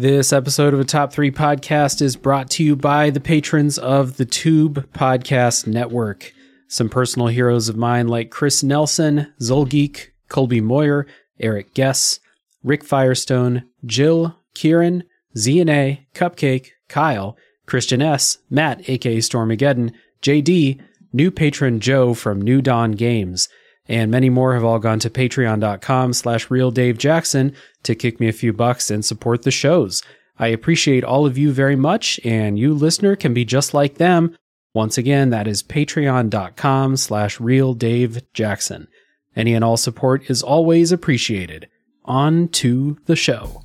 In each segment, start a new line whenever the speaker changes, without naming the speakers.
This episode of a Top 3 podcast is brought to you by the patrons of the Tube Podcast Network. Some personal heroes of mine like Chris Nelson, Zolgeek, Colby Moyer, Eric Guess, Rick Firestone, Jill, Kieran, ZNA, Cupcake, Kyle, Christian S., Matt, aka Stormageddon, JD, new patron Joe from New Dawn Games, and many more have all gone to patreon.com slash real Dave Jackson to kick me a few bucks and support the shows. I appreciate all of you very much, and you listener can be just like them. Once again, that is patreon.com slash real Dave Jackson. Any and all support is always appreciated. On to the show.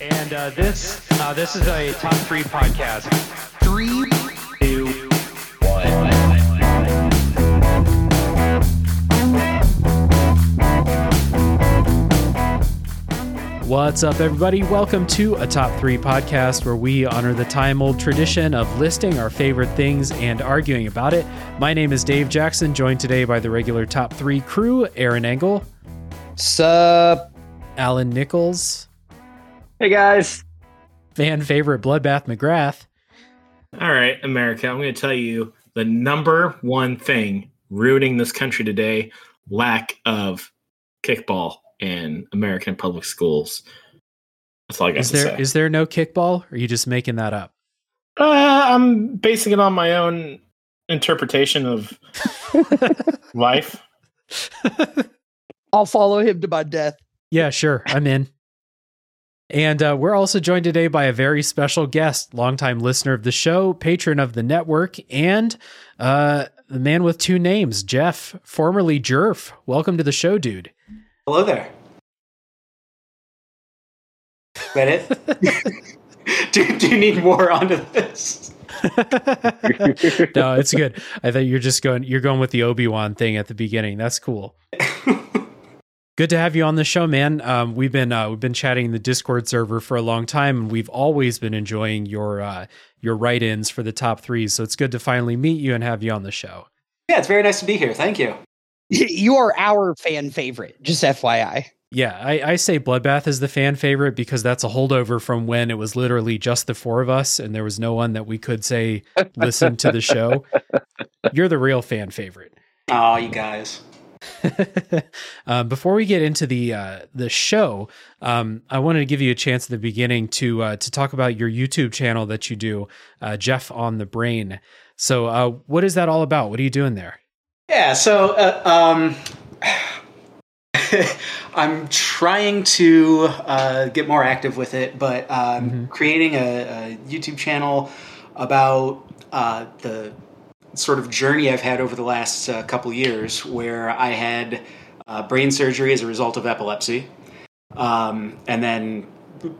And uh, this uh, this is a top three podcast.
Three,
Two,
What's up, everybody? Welcome to a Top 3 podcast where we honor the time old tradition of listing our favorite things and arguing about it. My name is Dave Jackson, joined today by the regular Top 3 crew Aaron Engel,
sup?
Alan Nichols,
Hey guys.
fan favorite Bloodbath McGrath,
All right, America, I'm going to tell you the number one thing ruining this country today lack of kickball in American public schools. That's all I got
Is
to
there
say.
is there no kickball? Or are you just making that up?
uh, I'm basing it on my own interpretation of life.
I'll follow him to my death.
Yeah, sure. I'm in. And uh, we're also joined today by a very special guest, longtime listener of the show, patron of the network, and uh, the man with two names, Jeff, formerly Jerf. Welcome to the show, dude.
Hello there. That it? do, do you need more onto this?
no, it's good. I thought you're just going you're going with the Obi-Wan thing at the beginning. That's cool. Good to have you on the show, man. Um, we've been uh, we've been chatting in the Discord server for a long time, and we've always been enjoying your uh, your write-ins for the top threes. So it's good to finally meet you and have you on the show.
Yeah, it's very nice to be here. Thank you.
You are our fan favorite, just FYI.
Yeah, I, I say Bloodbath is the fan favorite because that's a holdover from when it was literally just the four of us and there was no one that we could say listen to the show. You're the real fan favorite.
Oh, you guys.
um, before we get into the uh, the show, um, I wanted to give you a chance at the beginning to uh, to talk about your YouTube channel that you do, uh, Jeff on the Brain. So, uh, what is that all about? What are you doing there?
Yeah, so uh, um, I'm trying to uh, get more active with it, but um,
Mhm.
creating a, a YouTube channel about uh, the sort of journey I've had over the last uh, couple years, where I had uh, brain surgery as a result of epilepsy, um, and then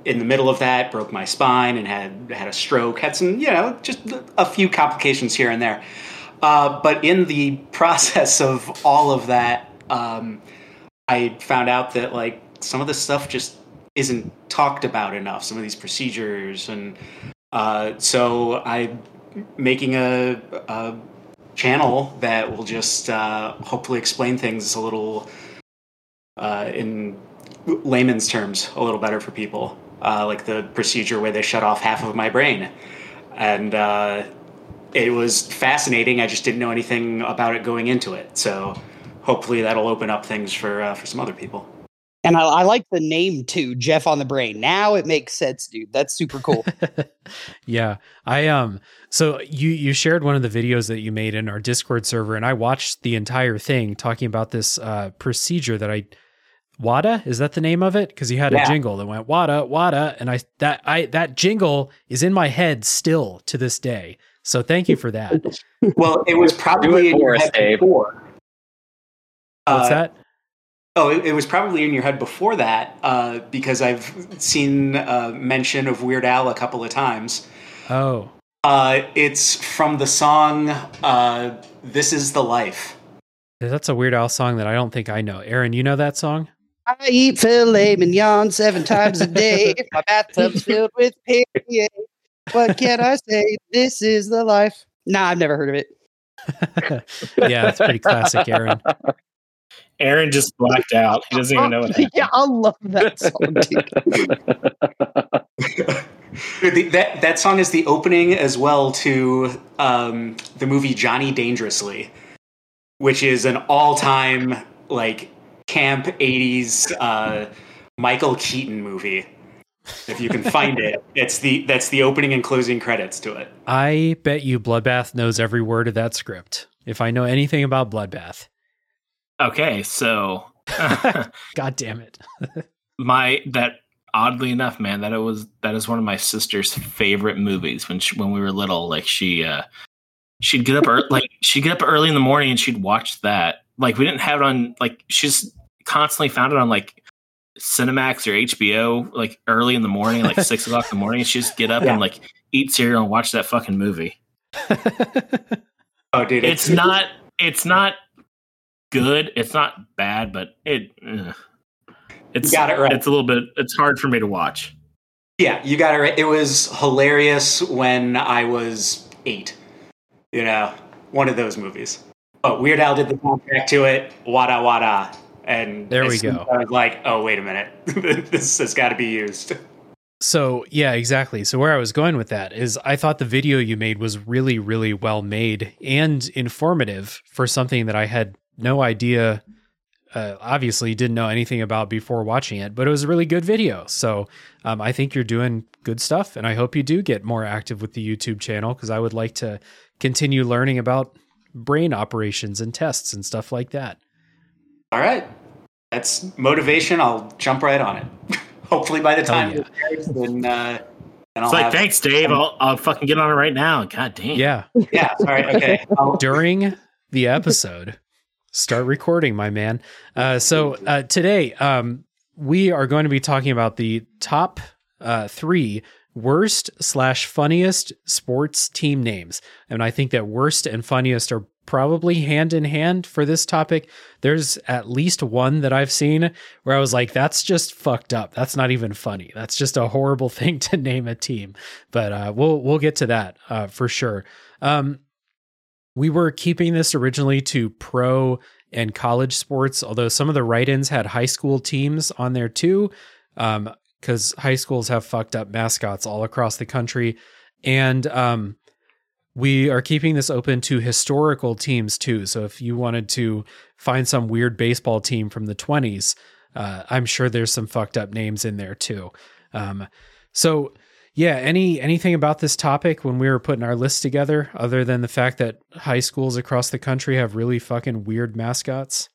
in the middle of that broke my spine and had had a stroke, had some you know just a few complications here and there. Uh, but in the process of all of that, um, I found out that like some of this stuff just isn't talked about enough. Some of these procedures, and uh, so I'm making a, a channel that will just uh, hopefully explain things a little uh, in layman's terms a little better for people, uh, like the procedure where they shut off half of my brain, and it was fascinating. I just didn't know anything about it going into it, so hopefully that'll open up things for uh, for some other people.
And I, I like the name too, Jeff on the Brain. Now it makes sense, dude. That's super cool.
yeah, I um. So you you shared one of the videos that you made in our Discord server, and I watched the entire thing talking about this uh, procedure that I. WADA is that the name of it? Because you had a jingle that went WADA WADA, and I that I that jingle is in my head still to this day. So thank you for that.
Well, it was probably in your head
Dave.
before.
What's
Uh,
that?
Oh, it, it was probably in your head before that uh, because I've seen uh, mention of Weird Al a couple of times.
Oh,
Uh, it's from the song uh, "This Is the Life."
that's a Weird Al song that I don't think I know. Aaron, you know that song?
I eat filet mignon seven times a day. My bathtub's filled with Perrier. What can I say? This is the life. Nah, I've never heard of it.
yeah, that's pretty classic, Aaron.
Aaron just blacked out. He doesn't even know what happened.
yeah, I love that song, dude.
Dude, that that song is the opening as well to um, the movie Johnny Dangerously, which is an all-time like camp '80s uh, Michael Keaton movie. If you can find it, it's the that's the opening and closing credits to it.
I bet you Bloodbath knows every word of that script. If I know anything about Bloodbath,
Okay, so
God damn it.
my that oddly enough, man, that it was that is one of my sister's favorite movies when she, when we were little. Like she uh she'd get up ear- like she'd get up early in the morning and she'd watch that. Like we didn't have it on like she's constantly found it on like Cinemax or HBO like early in the morning, like six o'clock in the morning. She'd just get up
Yeah.
and like eat cereal and watch that fucking movie.
Oh, dude,
It's not it's not good. It's not bad, but it ugh. it's
got it right.
It's a little bit it's hard for me to watch.
Yeah, you got it right. It was hilarious when I was eight. You know, one of those movies. But Weird Al did the soundtrack to it. Wada wada. And
There we go.
I was like, oh wait a minute, this has got to be used.
So, yeah, exactly. So, where I was going with that is I thought the video you made was really, really well made and informative for something that I had no idea, uh, obviously, didn't know anything about before watching it, but it was a really good video. So, um, I think you're doing good stuff. And I hope you do get more active with the YouTube channel because I would like to continue learning about brain operations and tests and stuff like that.
All right, that's motivation. I'll jump right on it. Hopefully, by the
Hell
time
yeah.
then uh, then I'll
like,
have-
thanks, Dave. I'll, I'll fucking get on it right now. God damn.
Yeah.
Yeah, all right, okay. I'll-
during the episode. Start recording, my man. Uh, so uh, today, um, we are going to be talking about the top uh, three worst slash funniest sports team names, and I think that worst and funniest are probably hand in hand for this topic. There's at least one that I've seen where I was like, "That's just fucked up. That's not even funny. That's just a horrible thing to name a team." But uh, we'll we'll get to that uh, for sure. Um, we were keeping this originally to pro and college sports, although some of the write-ins had high school teams on there too, because high schools have fucked up mascots all across the country, and um, we are keeping this open to historical teams too. So if you wanted to find some weird baseball team from the twenties, uh, I'm sure there's some fucked up names in there too. Um, so yeah, any anything about this topic when we were putting our list together, other than the fact that high schools across the country have really fucking weird mascots?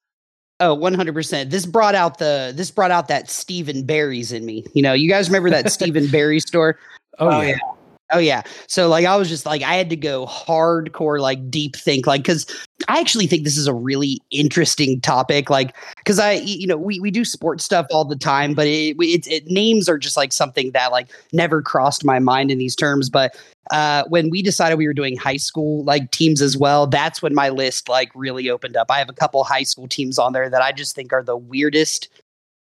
Oh, 100%. This brought out the this brought out that Steve & Barry's in me. You know, you guys remember that Steve & Barry store?
Oh,
Oh,
yeah.
yeah.
Oh yeah. So like I was just like I had to go hardcore like deep think like cuz I actually think this is a really interesting topic like cuz I you know we we do sports stuff all the time but it, it it names are just like something that like never crossed my mind in these terms but uh when we decided we were doing high school like teams as well that's when my list like really opened up. I have a couple high school teams on there that I just think are the weirdest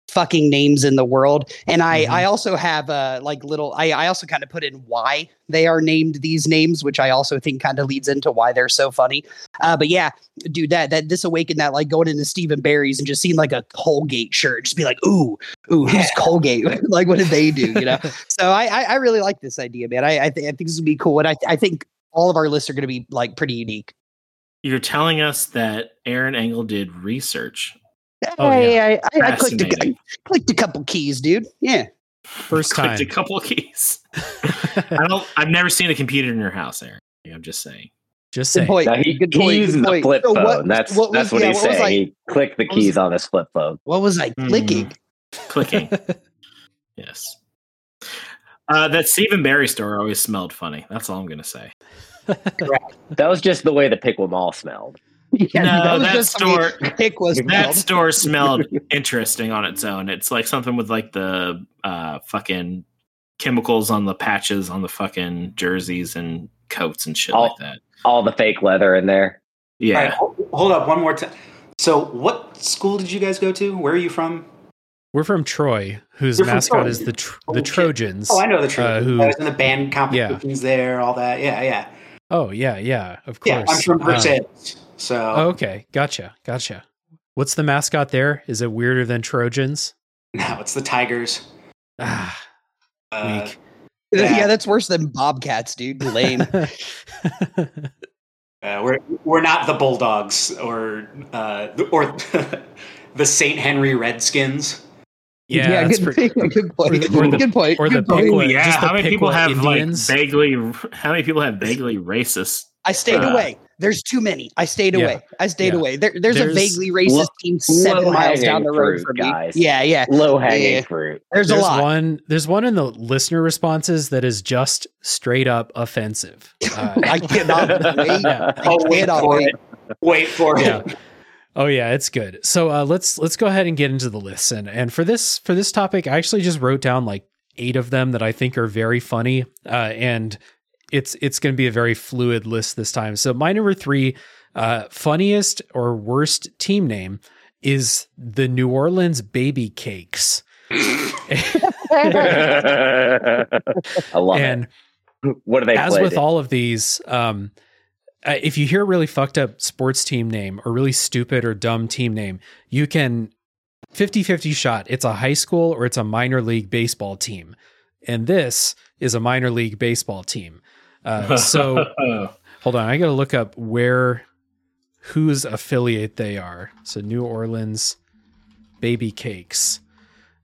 fucking names in the world. And i
Mhm.
i also have uh like little i i also kind of put in why they are named these names which i also think kind of leads into why they're so funny. Uh but yeah dude that that this awakened that like going into Steve & Barry's and just seeing like a Colgate shirt just be like ooh ooh who's Colgate? Like what did they do you know? So i i, I really like this idea man. I I, th- I think this would be cool and i i think all of our lists are going to be like pretty unique.
You're telling us that Aaron Engel did research.
Oh,
Hey, I, I, I clicked a, I clicked a couple keys dude yeah
First
Clicked
time.
a couple keys. I don't. I've never seen a computer in your house, Aaron. I'm just saying.
Just
Good
saying.
point.
Now he,
Good
he
point, good
uses a
point.
flip
So
phone.
what-
that's
what
that's
was-
what
yeah,
he's
what was
saying.
I-
he clicked the
what was-
keys on his flip phone.
What was I
Hmm.
clicking?
Clicking. yes. Uh, that Steve & Barry store always smelled funny. That's all I'm gonna say.
That was just the way the Piqua Mall smelled.
Yeah,
No,
was
that
just the way
store-
Pick was
That
smelled.
store smelled interesting on its own. It's like something with like the uh, fucking chemicals on the patches on the fucking jerseys and coats and shit
Oh.
like that.
All the fake leather in there.
All right,
Yeah.
hold, hold up one more time. So, what school did you guys go to? Where are you from?
We're from Troy, whose
You're
mascot
Troy.
is the tr-
Oh,
the
shit.
Trojans.
Oh, I know the truth.
Uh, who-
I was in the band competitions there, all that. Yeah, yeah,
Oh yeah, yeah, of course.
yeah.
course.
I'm from Versailles, so
oh, okay, gotcha, gotcha. What's the mascot there? Is it weirder than Trojans?
No, it's the Tigers.
Ah,
Uh,
weak.
Yeah.
Yeah.
that's worse than Bobcats, dude. Lame.
uh, we're we're not the Bulldogs or uh, or the St. Henry Redskins.
yeah, that's
good,
pretty-
good point.
or the- or the-
good point.
or the
good point.
Piqua-
yeah,
just the
how many people have
Indians?
like vaguely? How many people have vaguely racist?
I stayed
Uh,
away. There's too many. I stayed
Yeah.
away. I stayed
Yeah.
away. There, there's,
There's
a vaguely racist
lo-
team seven miles down the road
fruit,
from me.
guys.
Yeah, yeah.
Low hanging
Yeah.
fruit.
There's,
there's
a lot.
one. There's one in the listener responses that is just straight up offensive. Uh,
I cannot wait.
Yeah.
I
Oh, wait
cannot
for
wait.
it. Wait for
yeah.
it.
Oh yeah, it's good. So uh, let's let's go ahead and get into the lists. And and for this for this topic, I actually just wrote down like eight of them that I think are very funny. Uh, and it's it's going to be a very fluid list this time. So my number three, uh, funniest or worst team name is the New Orleans Baby Cakes.
I love
and
it. What do they
as with all of these, um, uh, if you hear a really fucked up sports team name or really stupid or dumb team name, you can 50 50 shot. It's a high school or it's a minor league baseball team. And this is a minor league baseball team. Uh, so hold on, I got to look up where, whose affiliate they are. So New Orleans Baby Cakes.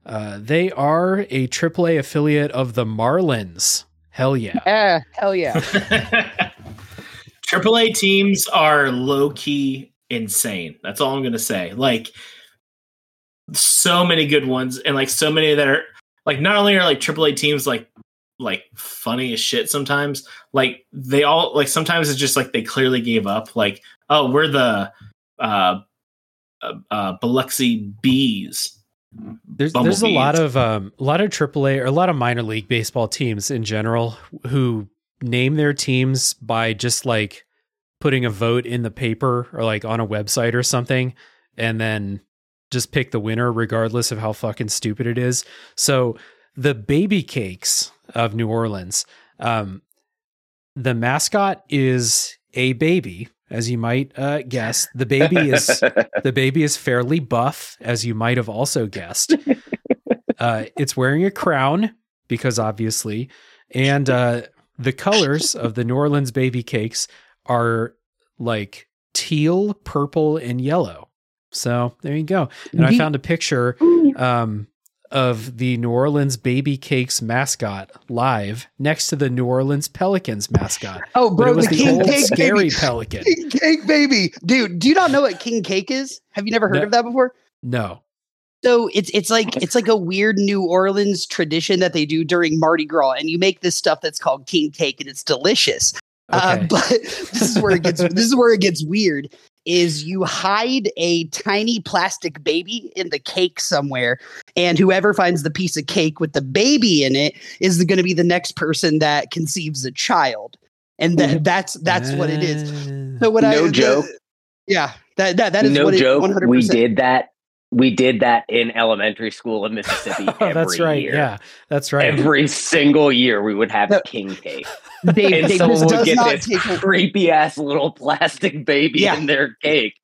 Uh, they are a AAA affiliate of the Marlins. Hell yeah.
Yeah, hell yeah.
AAA teams are low key insane. That's all I'm gonna say. Like so many good ones, and like so many that are like not only are like AAA teams like like funny as shit sometimes. Like they all like sometimes it's just like they clearly gave up. Like oh we're the uh uh, uh Biloxi Bees.
There's there's a lot of um a lot of AAA or a lot of minor league baseball teams in general who name their teams by just like putting a vote in the paper or like on a website or something and then just pick the winner regardless of how fucking stupid it is. So the baby cakes of New Orleans, um the mascot is a baby, as you might uh, guess. The baby is the baby is fairly buff, as you might have also guessed. uh, it's wearing a crown because obviously, and uh, the colors of the New Orleans baby cakes are like teal, purple, and yellow. So there you go. And I found a picture um, of the New Orleans baby cakes mascot live next to the New Orleans Pelicans mascot.
Oh,
But
bro,
it was
the king
old
cake
scary
baby.
pelican.
King cake baby, dude. Do you not know what king cake is? Have you never heard
No.
of that before?
No.
So it's it's like it's like a weird New Orleans tradition that they do during Mardi Gras, and you make this stuff that's called king cake, and it's delicious. Uh, but this is where it gets this is where it gets weird. Is you hide a tiny plastic baby in the cake somewhere, and whoever finds the piece of cake with the baby in it is going to be the next person that conceives a child, and that that's that's what it is.
Ah.
So what I
No
the-
joke.
yeah, that that that is
no
what
joke.
it one hundred
We did that. We did that in elementary school in Mississippi.
Oh, that's right.
year.
Yeah, that's right.
Every single year, we would have
No.
king cake,
Dave,
and
Dave,
someone would get this creepy ass little plastic baby
Yeah.
in their cake,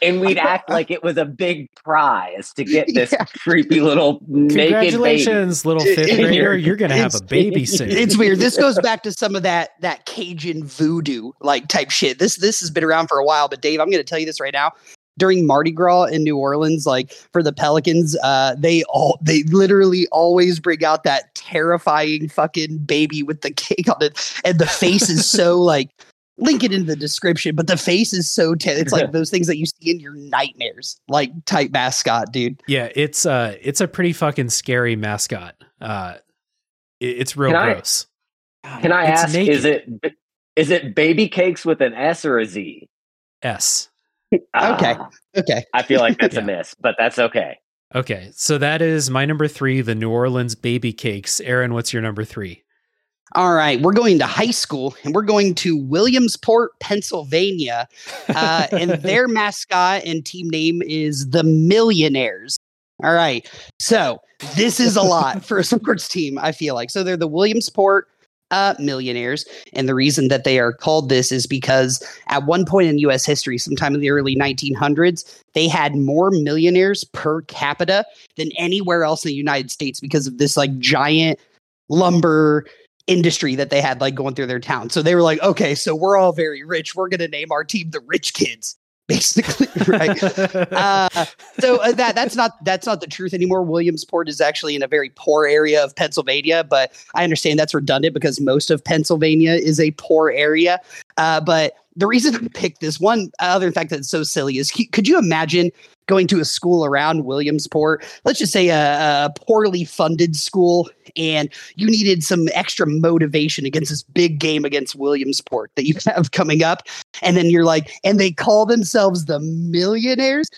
and we'd act like it was a big prize to get this
Yeah.
creepy little naked baby.
Congratulations, little
It-
fifth grader. You're gonna have a
it's-
baby soon.
it's weird. This goes back to some of that that Cajun voodoo like type shit. This this has been around for a while, but Dave, I'm going to tell you this right now. During Mardi Gras in New Orleans, like for the Pelicans, uh, they all they literally always bring out that terrifying fucking baby with the cake on it, and the face is so like link it in the description, but the face is so te- it's like those things that you see in your nightmares, like type mascot, dude.
yeah, it's uh it's a pretty fucking scary mascot. Uh it- it's real
Can I-
gross.
Can I
It's
ask?
naked.
Is it is it baby cakes with an S or a Z?
S.
Okay.
Ah,
Okay,
I feel like that's
Yeah.
a miss, but that's okay.
Okay, so that is my number three, the New Orleans baby cakes. Aaron, what's your number three?
All right, we're going to high school and we're going to Williamsport, Pennsylvania. Uh, and their mascot and team name is the Millionaires. All right, so this is a lot for a sports team, I feel like. So they're the Williamsport uh, millionaires. And the reason that they are called this is because at one point in US history, sometime in the early 1900s, they had more millionaires per capita than anywhere else in the United States because of this like giant lumber industry that they had like going through their town. So they were like, okay, so we're all very rich. We're going to name our team the rich kids. Basically, right? uh, so uh, that that's not that's not the truth anymore. Williamsport is actually in a very poor area of Pennsylvania, but I understand that's redundant because most of Pennsylvania is a poor area. Uh, but the reason I picked this one, other fact that's so silly, is could you imagine going to a school around Williamsport, let's just say a, a, poorly funded school, and you needed some extra motivation against this big game against Williamsport that you have coming up. And then you're like, and they call themselves the millionaires.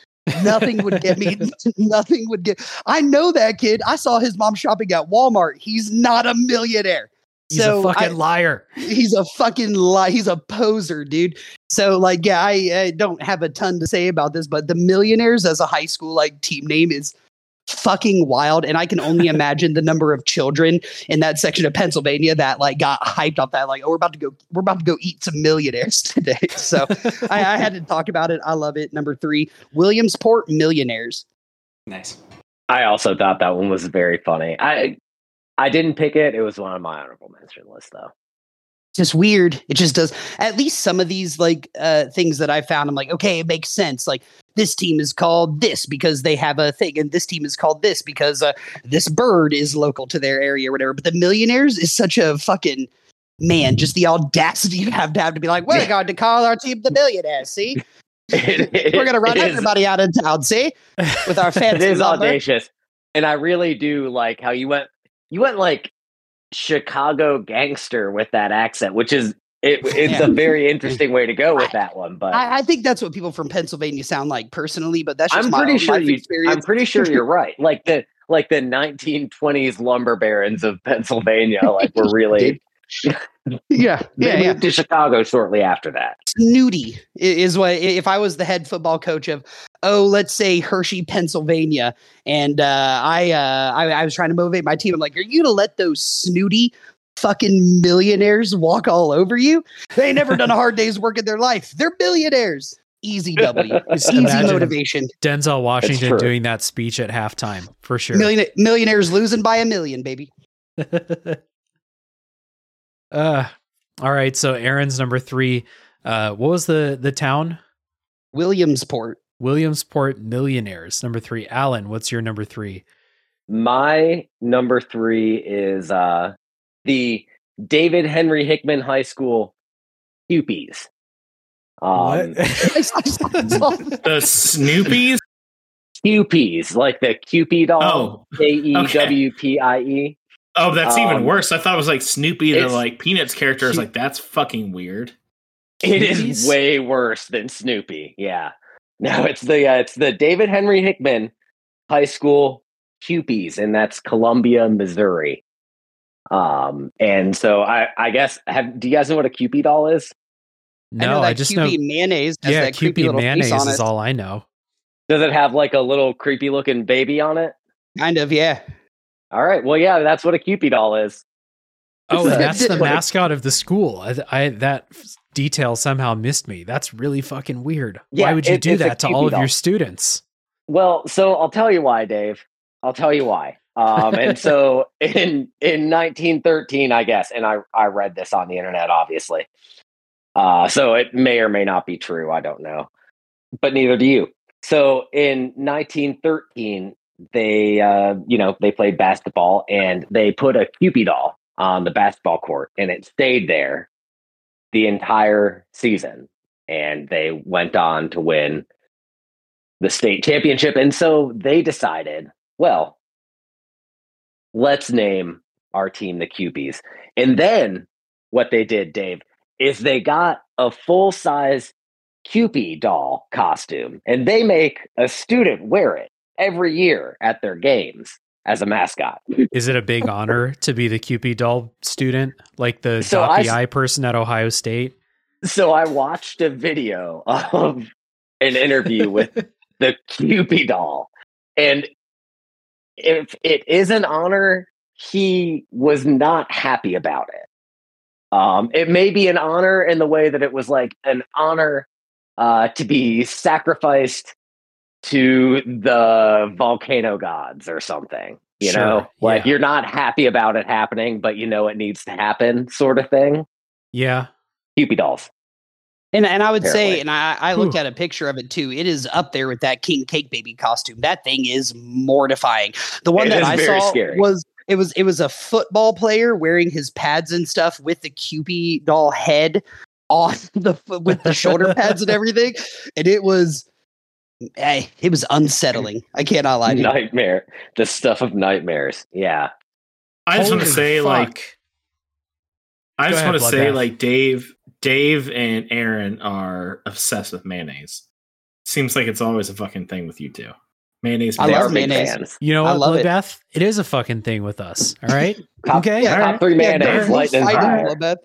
Nothing would get me. nothing would get. I know that kid. I saw his mom shopping at Walmart. He's not a millionaire.
He's so a fucking I, liar.
He's a fucking lie. He's a poser, dude. So like, yeah, I, I, don't have a ton to say about this, but the Millionaires as a high school like team name is fucking wild, and I can only imagine the number of children in that section of Pennsylvania that like got hyped off that like, oh, we're about to go, we're about to go eat some millionaires today. So I, I had to talk about it. I love it. Number three, Williamsport Millionaires.
Nice.
I also thought that one was very funny. I I didn't pick it. It was one of my honorable mention list, though.
Just weird. It just does. At least some of these like uh, things that I found, I'm like, okay, it makes sense. Like this team is called this because they have a thing, and this team is called this because uh, this bird is local to their area or whatever. But the Millionaires is such a fucking man. Just the audacity you have to have to be like, we're yeah. going to call our team the Millionaires. See, it, it, we're going to run everybody is, out of town. See, with our fancy.
It is number. audacious, and I really do like how you went you went like Chicago gangster with that accent, which is it, it's yeah. a very interesting way to go with I, that one. But
I, I, think that's what people from Pennsylvania sound like personally. But that's I'm
pretty sure you. Experience. I'm pretty sure you're right. Like the like the 1920s lumber barons of Pennsylvania, like were really
yeah,
they
yeah,
moved
yeah.
to Chicago shortly after that.
Snooty is what if I was the head football coach of oh, let's say Hershey, Pennsylvania, and uh, I, uh, I I was trying to motivate my team. I'm like, are you gonna let those snooty fucking millionaires walk all over you? They ain't never done a hard day's work in their life. They're billionaires. Easy W. Easy motivation.
Denzel Washington doing that speech at halftime for sure.
Million, millionaires losing by a million, baby.
Uh, all right. So Aaron's number three. Uh, what was the the town?
Williamsport.
Williamsport Millionaires. Number three. Alan, what's your number three?
My number three is uh the David Henry Hickman High School Kewpies.
Um,
the Snoopies?
Kewpies, like the Kewpie doll.
Oh,
K E W P I E.
Oh, that's um, even worse. I thought it was like Snoopy, the like Peanuts character. I was like, that's fucking weird.
It is way worse than Snoopy. Yeah. No, it's the uh, it's the David Henry Hickman High School Kewpies, and that's Columbia, Missouri. Um, and so I I guess have do you guys know what a Kewpie doll is?
No, I, I just
Kewpie
know
mayonnaise.
yeah, Kewpie mayonnaise is all I know.
Does it have like a little creepy looking baby on it?
Kind of, yeah.
All right. Well, yeah, that's what a Kewpie doll is.
Oh, that's the mascot of the school. I, I, that detail somehow missed me. That's really fucking weird. Yeah, why would you it, do that to all of doll. your students?
Well, so I'll tell you why, Dave. I'll tell you why. Um, and so in in 1913, I guess, and I I read this on the internet, obviously. Uh, so it may or may not be true. I don't know, but neither do you. So in 1913, they uh, you know they played basketball and they put a Kewpie doll on the basketball court and it stayed there the entire season. And they went on to win the state championship. And so they decided well let's name our team the Kewpies and then what they did Dave is they got a full size Kewpie doll costume and they make a student wear it every year at their games as a mascot.
Is it a big honor to be the Kewpie doll student, like the so I, person at Ohio State?
So I watched a video of an interview with the Kewpie doll, and if it is an honor, he was not happy about it. Um, it may be an honor in the way that it was like an honor uh, to be sacrificed to the volcano gods or something. You
Sure,
know, like
yeah.
you're not happy about it happening, but you know it needs to happen, sort of thing.
Yeah.
Kewpie dolls.
And and I would
Apparently.
say, and I, I looked
Whew.
at a picture of it too. It is up there with that King Cake Baby costume. That thing is mortifying. The one
It
that
is
I saw
scary.
was it was it was a football player wearing his pads and stuff with the Kewpie doll head on the f- with the shoulder pads and everything, and it was. Eh, it was unsettling. I cannot lie to you.
Nightmare. The stuff of nightmares. Yeah.
I just want to say,
fuck.
like, I
Go
just want to say,
Bloodbath.
like, Dave, Dave, and Aaron are obsessed with mayonnaise. Seems like it's always a fucking thing with you two. Mayonnaise.
I
They
love
are
mayonnaise.
fans.
You know
I
what,
love it.
Bloodbath? It is a fucking thing with us. All right.
Top,
Okay.
Yeah,
top three mayonnaise,
no
lightning fire.
Bloodbath.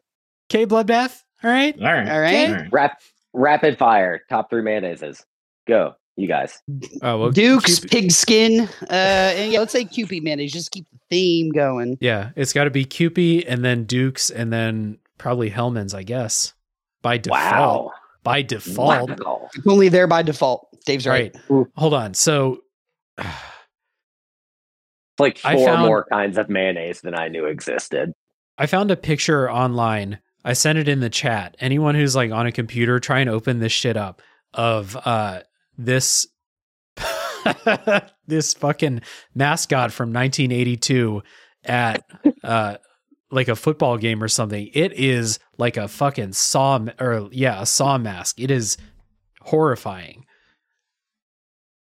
Okay, Bloodbath. All right.
All right.
All right.
All right.
Rap, rapid fire. Top three mayonnaises. Go, you guys.
Oh, well,
Duke's
Cupid-
pigskin. Uh, and yeah, let's say Kewpie mayonnaise. Just keep the theme going.
Yeah, it's got to be Kewpie and then Duke's and then probably Hellmann's, I guess. By default.
Wow.
By default.
Wow.
Only there by default. Dave's right.
Right. Hold on. So
It's like
I
four
found-
more kinds of mayonnaise than I knew existed.
I found a picture online. I sent it in the chat. Anyone who's like on a computer, try and open this shit up of uh this this fucking mascot from 1982 at uh like a football game or something. It is like a fucking saw or yeah, a saw mask. It is horrifying.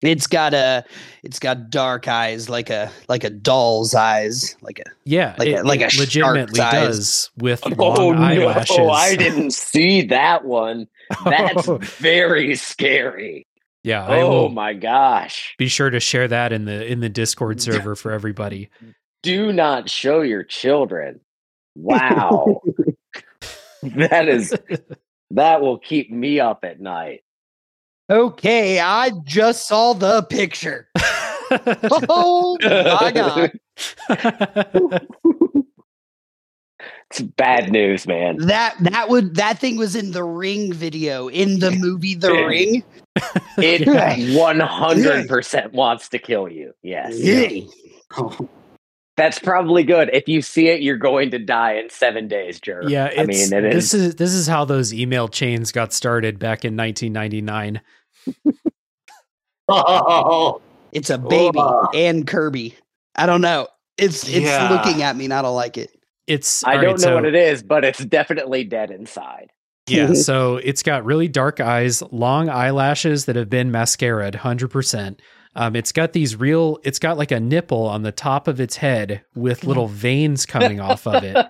It's got a, it's got dark eyes like a like a doll's eyes, like a.
Yeah,
Like a-
it,
like
it
a shark's
legitimately
eyes.
does with long
Oh
eyelashes.
no, I didn't see that one. That's very scary.
Yeah, I
Oh
will
my gosh.
be sure to share that in the in the Discord server for everybody.
Do not show your children. Wow. that is that will keep me up at night.
Okay, I just saw the picture. Oh my god,
It's bad news, man.
that that would that thing was in the Ring video in the movie The Ring.
It 100% wants to kill you. Yes.
Yeah.
That's probably good. If you see it, you're going to die in seven days, Jer.
yeah,
I mean, it
this
is.
is this is how those email chains got started back in 1999.
Oh,
It's a baby
Ugh.
and Kirby. I don't know. It's it's
Yeah.
looking at me and I don't like it.
It's
I don't
right,
know
so,
what it is, but it's definitely dead inside.
Yeah, so it's got really dark eyes, long eyelashes that have been mascaraed, hundred percent. Um, it's got these real. It's got like a nipple on the top of its head with little veins coming off of it.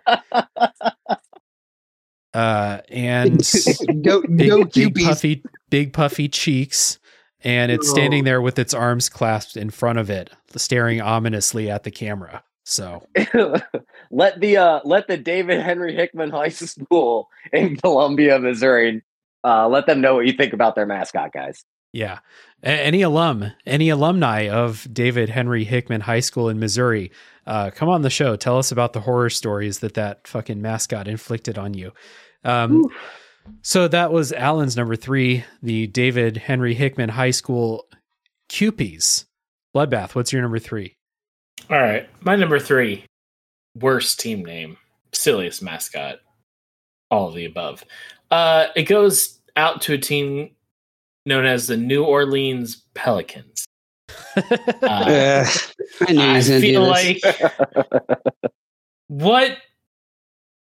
Uh, and
go
big,
go
big puffy, big puffy cheeks, and it's standing there with its arms clasped in front of it, staring ominously at the camera. So
let the uh, let the David Henry Hickman High School in Columbia, Missouri, uh, let them know what you think about their mascot, guys.
yeah, A- any alum, any alumni of David Henry Hickman High School in Missouri, uh, come on the show. Tell us about the horror stories that that fucking mascot inflicted on you. Um, so that was Alan's number three, the David Henry Hickman High School Kewpies. Bloodbath, what's your number three?
All right. My number three, worst team name, silliest mascot, all of the above. Uh, it goes out to a team known as the New Orleans Pelicans. Uh,
Ugh, I knew he
I
was gonna do
feel
this.
like what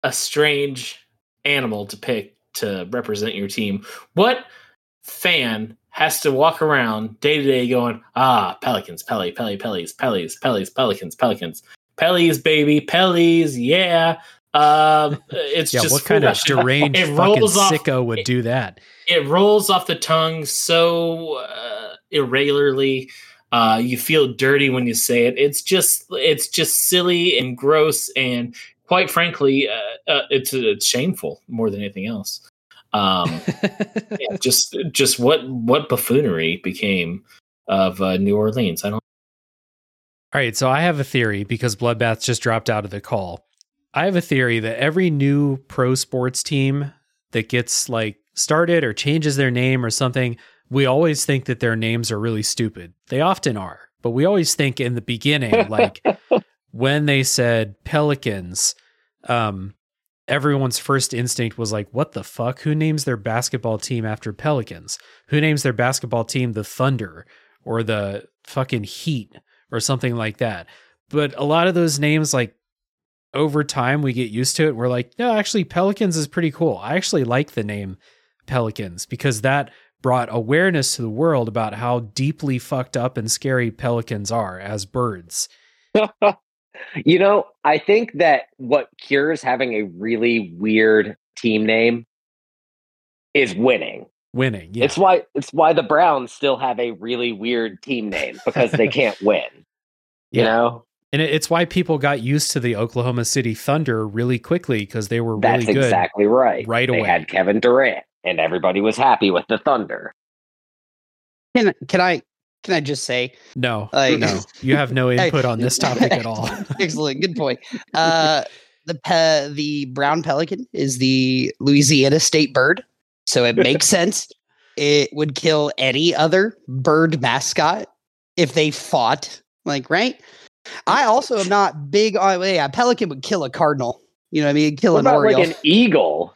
a strange animal to pick to represent your team. What fan has to walk around day to day going, ah, Pelicans, Pelly, Pelly, Pellies, Pellies, Pellies, Pelicans, Pelicans, Pellies, baby, Pellies, yeah. Um, it's
yeah,
just
what kind of deranged
it
fucking
off-
sicko would
it-
do that?
it rolls off the tongue so uh, irregularly. Uh, you feel dirty when you say it. It's just it's just silly and gross and quite frankly, uh, uh, it's it's shameful more than anything else. Um, yeah, just just what what buffoonery became of uh, New Orleans. I don't.
All right, so I have a theory because Bloodbath just dropped out of the call. I have a theory that every new pro sports team that gets like started or changes their name or something, we always think that their names are really stupid. They often are, but we always think in the beginning, like when they said Pelicans, um, everyone's first instinct was like, what the fuck? Who names their basketball team after Pelicans? Who names their basketball team the Thunder or the fucking Heat or something like that? But a lot of those names, like over time, we get used to it. We're like, no, actually, Pelicans is pretty cool. I actually like the name Pelicans because that brought awareness to the world about how deeply fucked up and scary pelicans are as birds.
you know, I think that what cures having a really weird team name is winning.
Winning. Yeah.
It's why it's why the Browns still have a really weird team name because they can't win. You
Yeah.
know?
And it's why people got used to the Oklahoma City Thunder really quickly because they were really
That's
good.
exactly right.
right
they
away.
had Kevin Durant and everybody was happy with the Thunder.
Can can I can I just say
No,
Like-
no, you have no input on this topic at all.
excellent good point. Uh, the pe- the brown pelican is the Louisiana state bird, so it makes sense. It would kill any other bird mascot if they fought. Like right. I also am not big on. Yeah, pelican would kill a cardinal. You know what I mean? Kill
What
an
about
oriole.
like an eagle?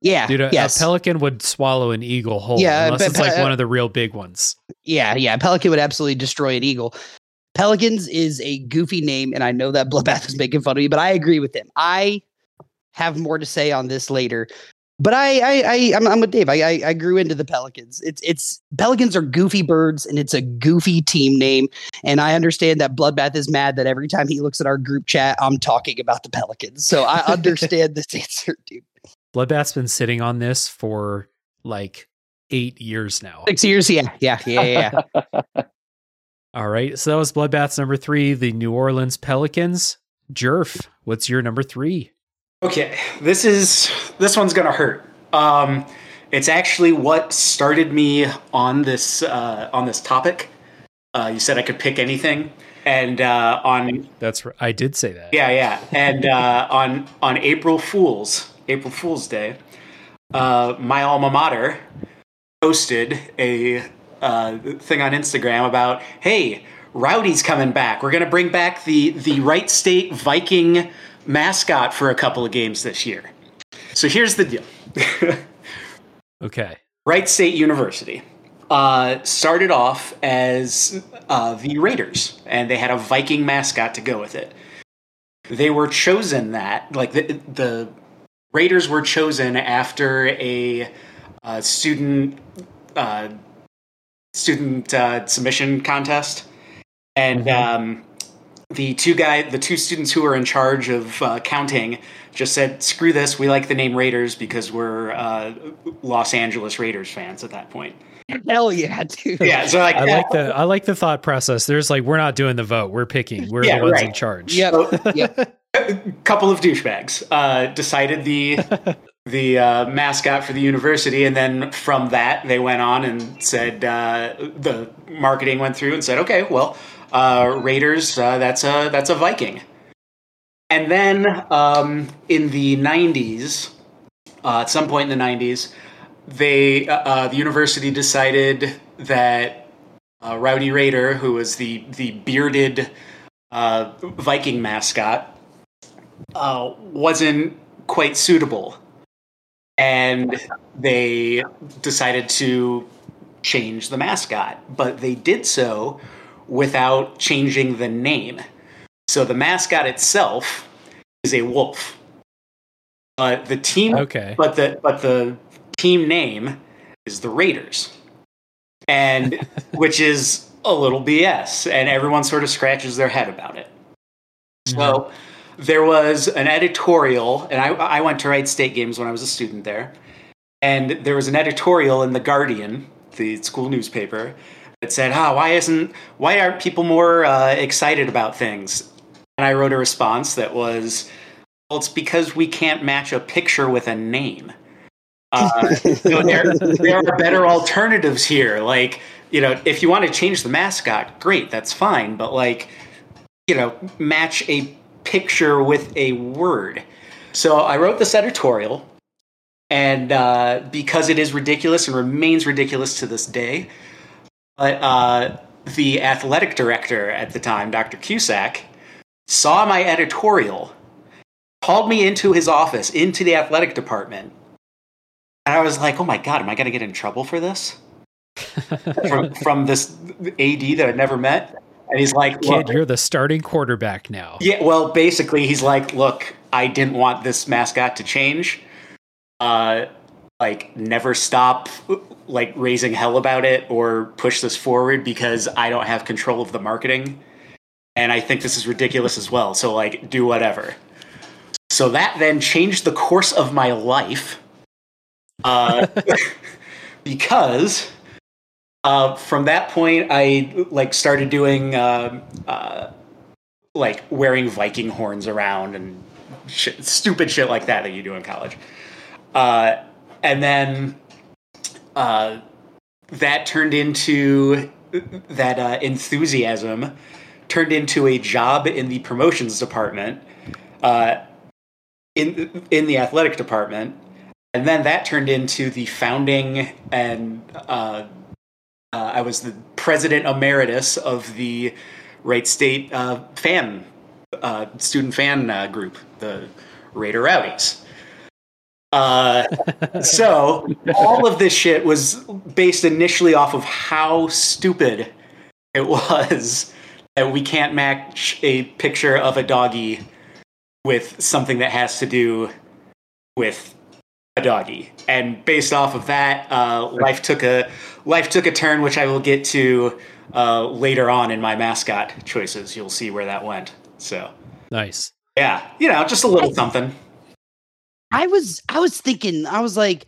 Yeah.
Dude, a,
yes.
a pelican would swallow an eagle whole
Yeah,
unless
but
it's like
pe-
one of the real big ones.
Yeah, yeah. Pelican would absolutely destroy an eagle. Pelicans is a goofy name, and I know that Bloodbath is making fun of me, but I agree with him. I have more to say on this later. But I, I, I I'm, I'm with Dave. I, I, I grew into the Pelicans. It's, it's Pelicans are goofy birds, and it's a goofy team name. And I understand that Bloodbath is mad that every time he looks at our group chat, I'm talking about the Pelicans. So I understand this answer, dude.
Bloodbath's been sitting on this for like eight years now.
Six years, yeah, yeah, yeah, yeah. yeah.
All right. So that was Bloodbath's number three, the New Orleans Pelicans. Jerf, what's your number three?
Okay, this is this one's gonna hurt. Um, it's actually what started me on this uh, on this topic. Uh, you said I could pick anything, and uh, on
That's right, I did say that.
yeah, yeah, and uh, on on April Fools April Fools Day, uh, my alma mater posted a uh, thing on Instagram about hey, Rowdy's coming back. We're gonna bring back the the Wright State Viking mascot for a couple of games this year. So here's the deal.
Okay.
Wright State University uh, started off as uh, the Raiders, and they had a Viking mascot to go with it. They were chosen that, like the, the Raiders were chosen after a uh, student uh, student uh, submission contest, and um, the two guy, the two students who were in charge of uh, counting, just said, "Screw this. We like the name Raiders because we're uh, Los Angeles Raiders fans at that point."
Hell yeah, dude.
Yeah, so like,
I like the I like the thought process. There's like we're not doing the vote. We're picking. We're
Yeah,
the ones
right.
in charge.
Yep. yep.
a couple of douchebags uh, decided the the uh, mascot for the university, and then from that they went on and said uh, the marketing went through and said, okay, well, uh, Raiders, uh, that's a that's a Viking. And then um, in the '90s, uh, at some point in the '90s, they the university decided that uh, Rowdy Raider, who was the the bearded uh, Viking mascot, uh, wasn't quite suitable, and they decided to change the mascot. But they did so without changing the name. So the mascot itself is a wolf. But the team
Okay.
but the but the team name is the Raiders, and which is a little BS, and everyone sort of scratches their head about it. So there was an editorial, and I, I went to Wright State games when I was a student there, and there was an editorial in the Guardian, the school newspaper, that said, "Ah, why isn't why aren't people more uh, excited about things?" And I wrote a response that was, "Well, it's because we can't match a picture with a name." Uh, there, there are better alternatives here. Like, you know, if you want to change the mascot, great, that's fine. But like, you know, match a picture with a word. So I wrote this editorial, and uh, because it is ridiculous and remains ridiculous to this day, but uh, the athletic director at the time, Dr. Cusack, saw my editorial, called me into his office, into the athletic department, and I was like, "Oh my god, am I going to get in trouble for this?" from, from this AD that I'd never met. And he's like,
Kid, you're the starting quarterback now.
yeah, well, basically, he's like, look, I didn't want this mascot to change. Uh, like, never stop, like, raising hell about it or push this forward because I don't have control of the marketing. And I think this is ridiculous as well. So, like, do whatever. So that then changed the course of my life. Uh, because uh, from that point, I like started doing um uh, like wearing Viking horns around and shit, stupid shit like that that you do in college. Uh, and then uh, that turned into that uh, enthusiasm turned into a job in the promotions department uh, in in the athletic department, and then that turned into the founding and uh, uh, I was the president emeritus of the Wright State uh, fan uh, student fan uh, group, the Raider Rowdies. Uh, so all of this shit was based initially off of how stupid it was that we can't match a picture of a doggy with something that has to do with doggy. And based off of that, uh, life took a life took a turn, which I will get to uh, later on in my mascot choices. You'll see where that went. So
Nice.
yeah, you know, just a little something.
I was I was thinking I was like,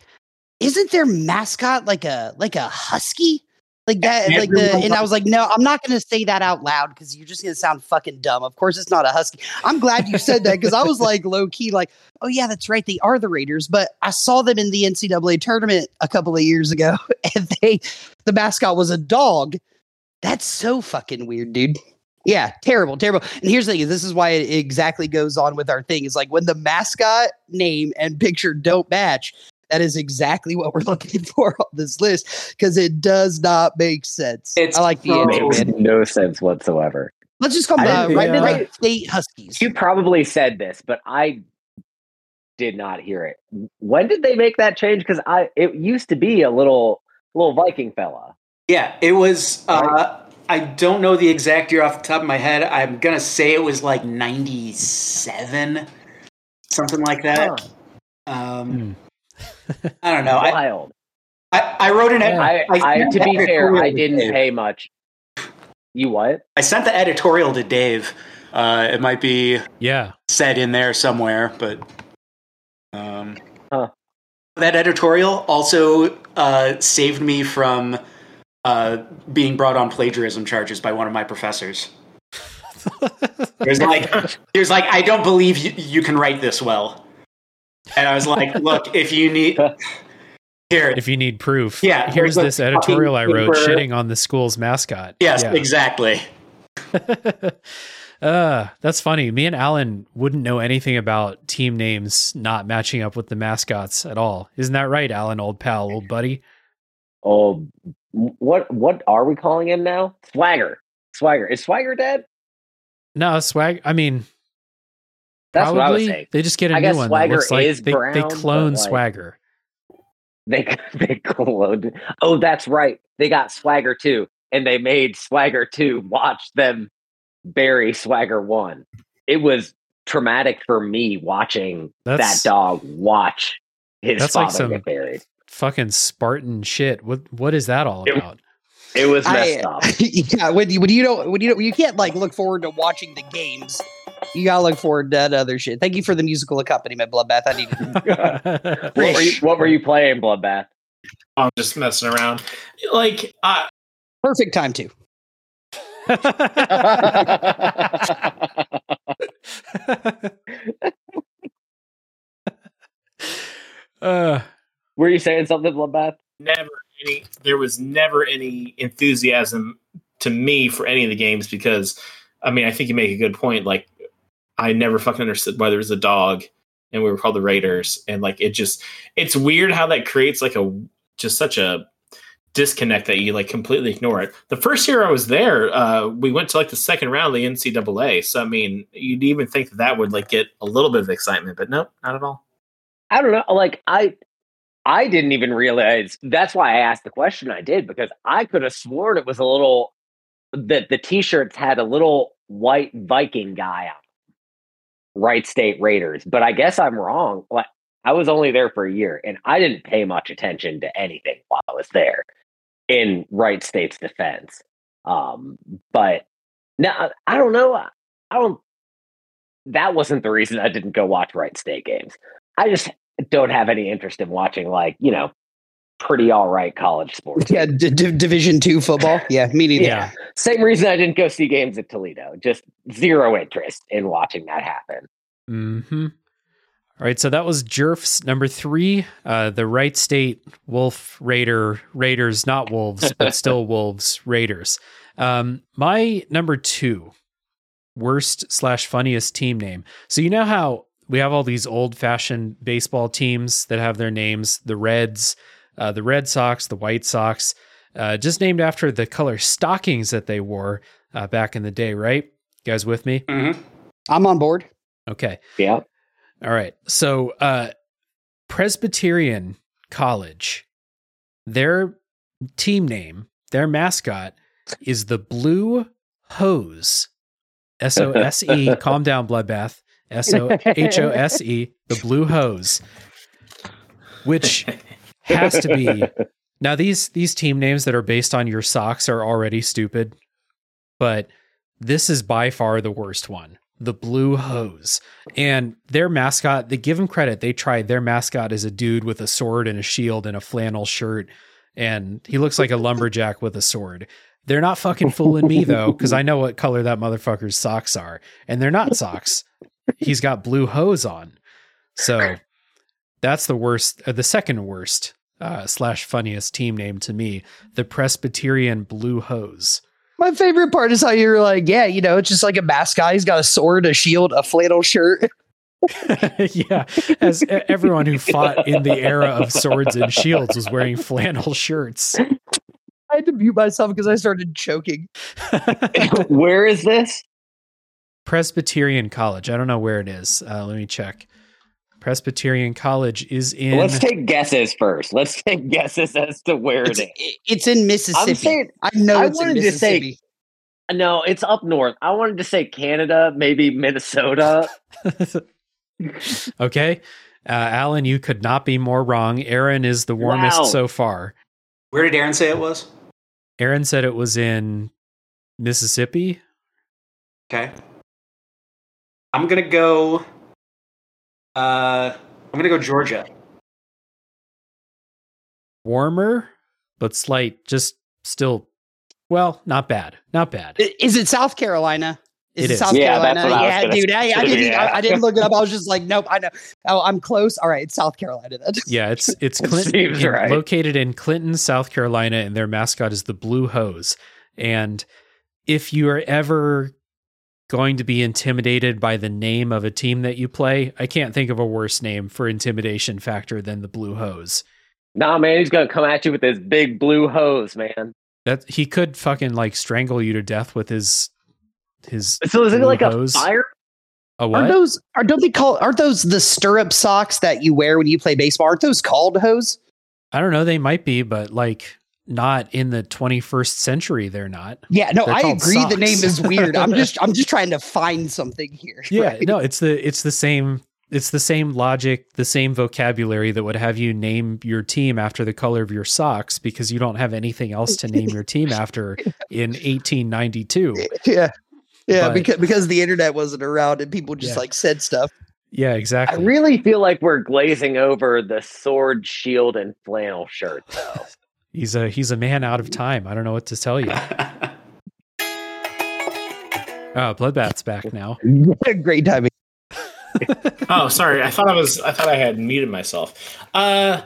isn't their mascot like a like a husky? Like that, like the, and I was like, no, I'm not going to say that out loud because you're just going to sound fucking dumb. Of course, it's not a husky. I'm glad you said that because I was like low key, like, oh yeah, that's right, they are the Raiders. But I saw them in the NCAA tournament a couple of years ago, and they, the mascot was a dog. That's so fucking weird, dude. Yeah, terrible, terrible. And here's the thing: this is why it exactly goes on with our thing. Is like when the mascot name and picture don't match. That is exactly what we're looking for on this list because it does not make sense.
It's
I like the
so-
answer,
Makes no sense whatsoever.
Let's just call them
I
the right,
yeah.
Wright State Huskies.
You probably said this, but I did not hear it. When did they make that change? Because I it used to be a little little Viking fella.
Yeah, it was. Uh, I don't know the exact year off the top of my head. I'm gonna say it was like '97, something like that. Um, I don't know. I,
Wild.
I, I wrote an.
I, I,
sent
to be fair, I didn't
Dave.
pay much. You what?
I sent the editorial to Dave. Uh, it might be
Yeah.
said in there somewhere, but um,
Huh.
that editorial also uh, saved me from uh, being brought on plagiarism charges by one of my professors. There's like, there's like, I don't believe you, you can write this well, and I was like, look, if you need here,
If you need proof,
Yeah,
Here's
here's
this editorial I wrote
paper.
shitting on the school's mascot.
yes,
Yeah.
exactly.
uh, that's funny. Me and Alan wouldn't know anything about team names not matching up with the mascots at all. Isn't that right, Alan, old pal, old buddy?
Oh, what what are we calling him now? Swagger. Swagger. Is Swagger dead?
No, swag. I mean,
That's
probably
what I was saying.
they just get a
I
new
guess
one.
Swagger
that looks like
is
they,
brown,
they clone
like-
Swagger.
They they cloned. Oh, that's right. They got Swagger two, and they made Swagger two watch them bury Swagger one. It was traumatic for me watching
That's-
that dog watch his
That's
father
like some-
get buried.
Fucking Spartan shit. What what is that all about?
It was
I-
messed up.
yeah, when you when you don't when you don't you can't like look forward to watching the games. You gotta look forward to that other shit. Thank you for the musical accompaniment, Bloodbath. I needed
what, were you, what were you playing, Bloodbath?
I'm just messing around. Like, I,
perfect time to.
uh,
were you saying something, Bloodbath?
never any there was never any enthusiasm to me for any of the games because I mean I think you make a good point like I never fucking understood why there was a dog and we were called the Raiders. And like it just it's weird how that creates like a just such a disconnect that you like completely ignore it. The first year I was there, uh, we went to like the second round of the NCAA. So I mean, you'd even think that, that would like get a little bit of excitement, but nope, not at all.
I don't know. Like I, I didn't even realize. That's why I asked the question I did because I could have sworn it was a little that the t-shirts had a little white Viking guy on. Wright State Raiders, but I guess I'm wrong. Like I was only there for a year and I didn't pay much attention to anything while I was there in Wright State's defense. Um, but now I don't know. I don't. That wasn't the reason I didn't go watch Wright State games. I just don't have any interest in watching like you know pretty all right college sports.
Yeah, d- d- Division two football. Yeah, me neither.
Yeah. Same reason I didn't go see games at Toledo. Just zero interest in watching that happen.
Mm-hmm. All right, so that was Jerf's number three. Uh, the Wright State Wolf Raider Raiders, not Wolves, but still Wolves Raiders. Um, my number two, worst slash funniest team name. So you know how we have all these old fashioned baseball teams that have their names: the Reds, uh, the Red Sox, the White Sox, uh, just named after the color stockings that they wore uh, back in the day. Right? You guys with me?
Mm-hmm.
I'm on board.
Okay.
Yeah.
All right. So, uh, Presbyterian College, their team name, their mascot is the Blue Hose. S O S E. Calm down, Bloodbath. S O H O S E. The Blue Hose, which has to be. Now these these team names that are based on your socks are already stupid, but this is by far the worst one the blue hose. And their mascot they give them credit. They tried their mascot is a dude with a sword and a shield and a flannel shirt and he looks like a lumberjack with a sword. They're not fucking fooling me though because i know what color that motherfucker's socks are and they're not socks. He's got blue hose on. So that's the worst uh, the second worst uh, slash funniest team name to me the presbyterian blue hose
My favorite part is how you're like, yeah, you know, it's just like a mascot. He's got a sword, a shield, a flannel shirt.
yeah, as everyone who fought in the era of swords and shields was wearing flannel shirts.
I had to mute myself because I started choking.
Where is this?
Presbyterian College. I don't know where it is. Uh, let me check. Presbyterian College is in.
Let's take guesses first. Let's take guesses as to where
It's,
it is.
it's in Mississippi.
saying-
I know
I
it's in
wanted to say- No, it's up north. I wanted to say Canada, maybe Minnesota.
okay. Uh, Alan, you could not be more wrong. Aaron is the warmest
Wow.
so far.
Where did Aaron say it was?
Aaron said it was in Mississippi.
Okay. I'm gonna go. Uh, I'm gonna go Georgia.
Warmer, but slight, just still, well, not bad. Not bad.
Is it South Carolina? Is
It
it,
is.
South
Yeah, that's
Carolina?
what I
Yeah,
gonna
dude. I, I didn't.
Yeah.
I, I didn't look it up. I was just like, nope. I know. Oh, I'm close. All right, it's South Carolina. Then.
Yeah, it's it's
It
Clinton,
seems
in-
right.
located in Clinton, South Carolina, and their mascot is the Blue Hose. And if you are ever going to be intimidated by the name of a team that you play, I can't think of a worse name for intimidation factor than the Blue Hose.
Nah, man, he's gonna come at you with this big blue hose, man.
That he could fucking like strangle you to death with his his
So is it
blue
like
hose.
a fire?
a what?
Are
what?
those? Are don't they call? Aren't those the stirrup socks that you wear when you play baseball? Aren't those called hose?
I don't know. They might be, but like not in the 21st century. They're not.
Yeah. No,
They're
I
called
agree. The name is weird. I'm just. I'm just trying to find something here.
Yeah,
right?
no, it's the it's the same it's the same logic, the same vocabulary that would have you name your team after the color of your socks because you don't have anything else to name your team after in 1892.
Yeah. Yeah,
But-
because because the internet wasn't around and people just
Yeah.
like said stuff.
Yeah, exactly.
I really feel like we're glazing over the sword, shield, and flannel shirt, though.
He's a he's a man out of time. I don't know what to tell you. Oh, Bloodbath's back now.
Great timing.
oh, sorry. I thought I was. I thought I had muted myself. Uh,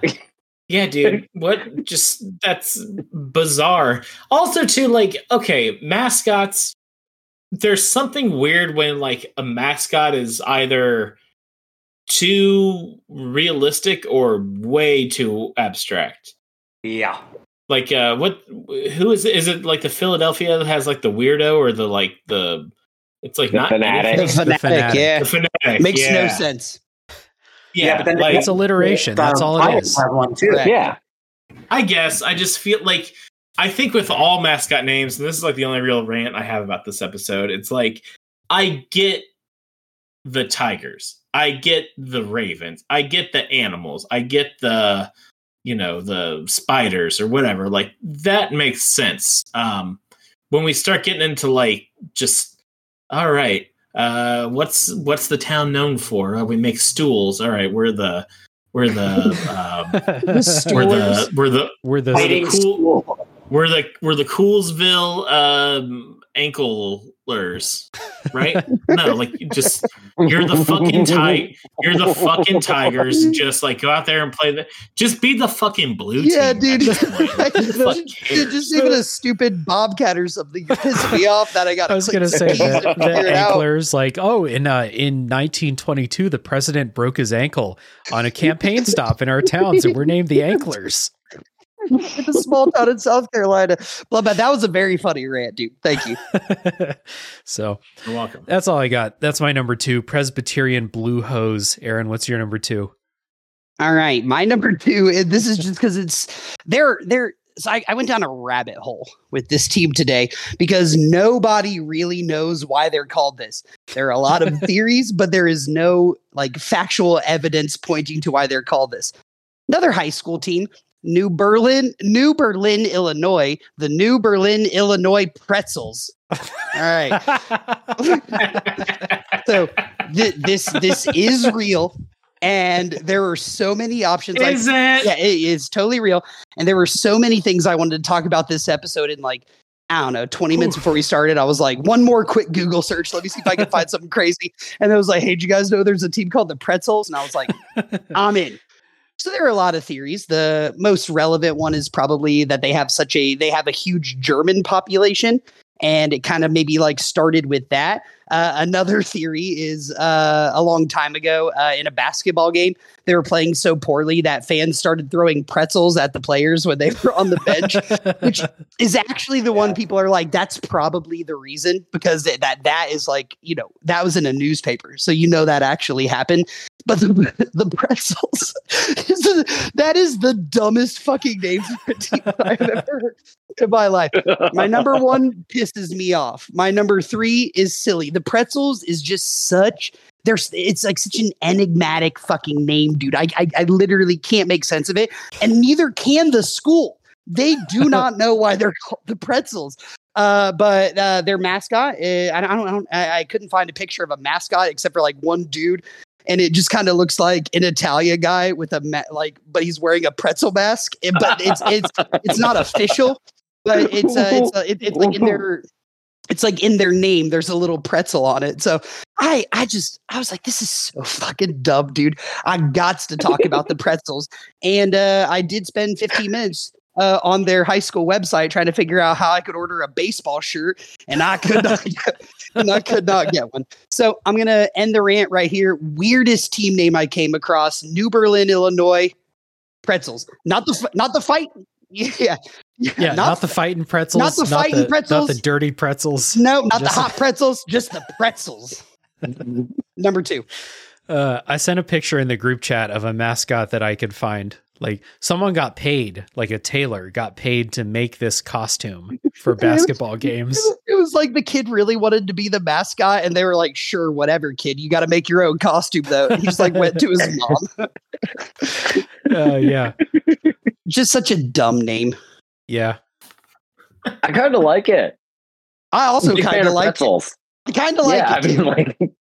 yeah, dude. What? Just that's bizarre. Also, too, like, okay, mascots. there's something weird when like a mascot is either too realistic or way too abstract.
Yeah.
Like uh what who is it? Is it like the Philadelphia that has like the weirdo or the like the it's like
The
not
fanatic.
The
anything?
fanatic,
fanatic.
yeah.
The fanatic.
Makes no sense.
Yeah,
but then
like,
It's alliteration. That's all it
Pirates. Have one too.
Right.
Yeah.
I guess I just feel like I think with all mascot names, and this is like the only real rant I have about this episode, it's like I get the tigers, I get the ravens, I get the animals, I get the you know the spiders or whatever. Like that makes sense. Um, when we start getting into like just all right, uh, what's what's the town known for? Uh, we make stools. All right, we're the we're the um, we're the we're the
We're the
Fighting
cool- we're the we're the Coolsville um anklers, right? no, like you just you're the fucking ti- you're the fucking tigers. Just like go out there and play the just be the fucking blue
Yeah,
team.
dude.
at this point. Like, who the fuck
Dude, just even a stupid bobcat or something pisses me off that I got.
I was gonna say the, the anklers, like, oh, in uh, in 1922, the president broke his ankle on a campaign stop in our town, so we're named the Anklers.
It's a small town in South Carolina. Blah, blah. That was a very funny rant, dude. Thank you.
so
You're welcome.
that's all I got. That's my number two, Presbyterian Blue Hose. Aaron, what's your number two?
All right, my number two. and This is just because it's they're they're. So I, I went down a rabbit hole with this team today because nobody really knows why they're called this. There are a lot of theories, but there is no like factual evidence pointing to why they're called this. Another high school team, New Berlin, New Berlin, Illinois, the New Berlin, Illinois Pretzels. All right. So th- this this is real, and there were so many options. like,
Is it?
yeah, it is totally real. And there were so many things I wanted to talk about this episode in like, I don't know, 20 minutes before we started. I was like, one more quick Google search. Let me see if I can find something crazy. And it was like, hey, did you guys know there's a team called the Pretzels? And I was like, I'm in. So there are a lot of theories. The most relevant one is probably that they have such a they have a huge German population, and it kind of maybe like started with that. Uh, another theory is uh, a long time ago uh, in a basketball game, they were playing so poorly that fans started throwing pretzels at the players when they were on the bench, which is actually the one people are like, that's probably the reason because that that, that is like, you know, that was in a newspaper. So you know that actually happened. But the, the pretzels, is, that is the dumbest fucking name for a team I've ever heard in my life. My number one pisses me off. My number three is silly. The pretzels is just such. There's, it's like such an enigmatic fucking name, dude. I, I, I literally can't make sense of it, and neither can the school. They do not know why they're called the pretzels. Uh, but uh, their mascot, uh, I don't, I don't, I, I couldn't find a picture of a mascot except for like one dude, and it just kind of looks like an Italian guy with a ma- like, but he's wearing a pretzel mask. And- but it's it's it's not official, but it's uh, it's uh, it, it's like in their it's like in their name there's a little pretzel on it so i i just i was like this is so fucking dumb dude i got to talk about the pretzels and uh i did spend 15 minutes uh, on their high school website trying to figure out how I could order a baseball shirt, and I could not get, and I could not get one. So I'm gonna end the rant right here. Weirdest team name I came across: New Berlin, Illinois. Pretzels, not the not the fight. Yeah,
Yeah, not, the fighting pretzels,
not the fighting
not
pretzels.
Not the dirty pretzels.
no, not
Just-
the hot pretzels, just the pretzels. Number two.
Uh, I sent a picture in the group chat of a mascot that I could find. Like someone got paid, like a tailor got paid to make this costume for basketball games.
It was, it was like the kid really wanted to be the mascot, and they were like, "Sure, whatever, kid. You got to make your own costume, though." And he just like went to his mom.
Uh, yeah,
Just such a dumb name.
yeah.
I kind of like it.
I also kind of
of
like.
pretzels.
I Kind of like
yeah,
it.
I mean, like,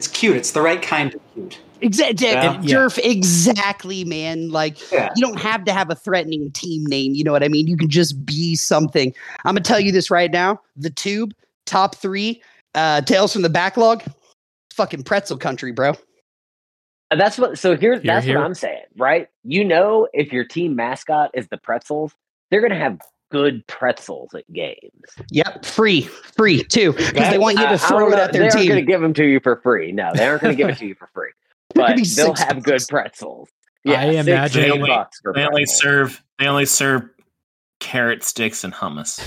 It's cute. It's the right kind of cute.
Exactly,
Yeah.
Jerf, exactly, man. Like
Yeah.
you don't have to have a threatening team name. You know what I mean? You can just be something. I'm gonna tell you this right now. The Tube top three, uh, Tales from the Backlog, fucking pretzel country, bro.
And that's what. So here,
Here,
that's
here.
what I'm saying, right? You know, if your team mascot is the pretzels, they're gonna have good pretzels at games.
Yep, free, free too, because they want you
I- I
to throw
don't
it at their team.
they aren't going to give them to you for free. No, they aren't going to give it to you for free. But they'll
six
have good pretzels.
I
Yeah, six,
imagine-
They only-
bucks for
They only serve they only serve carrot sticks and hummus.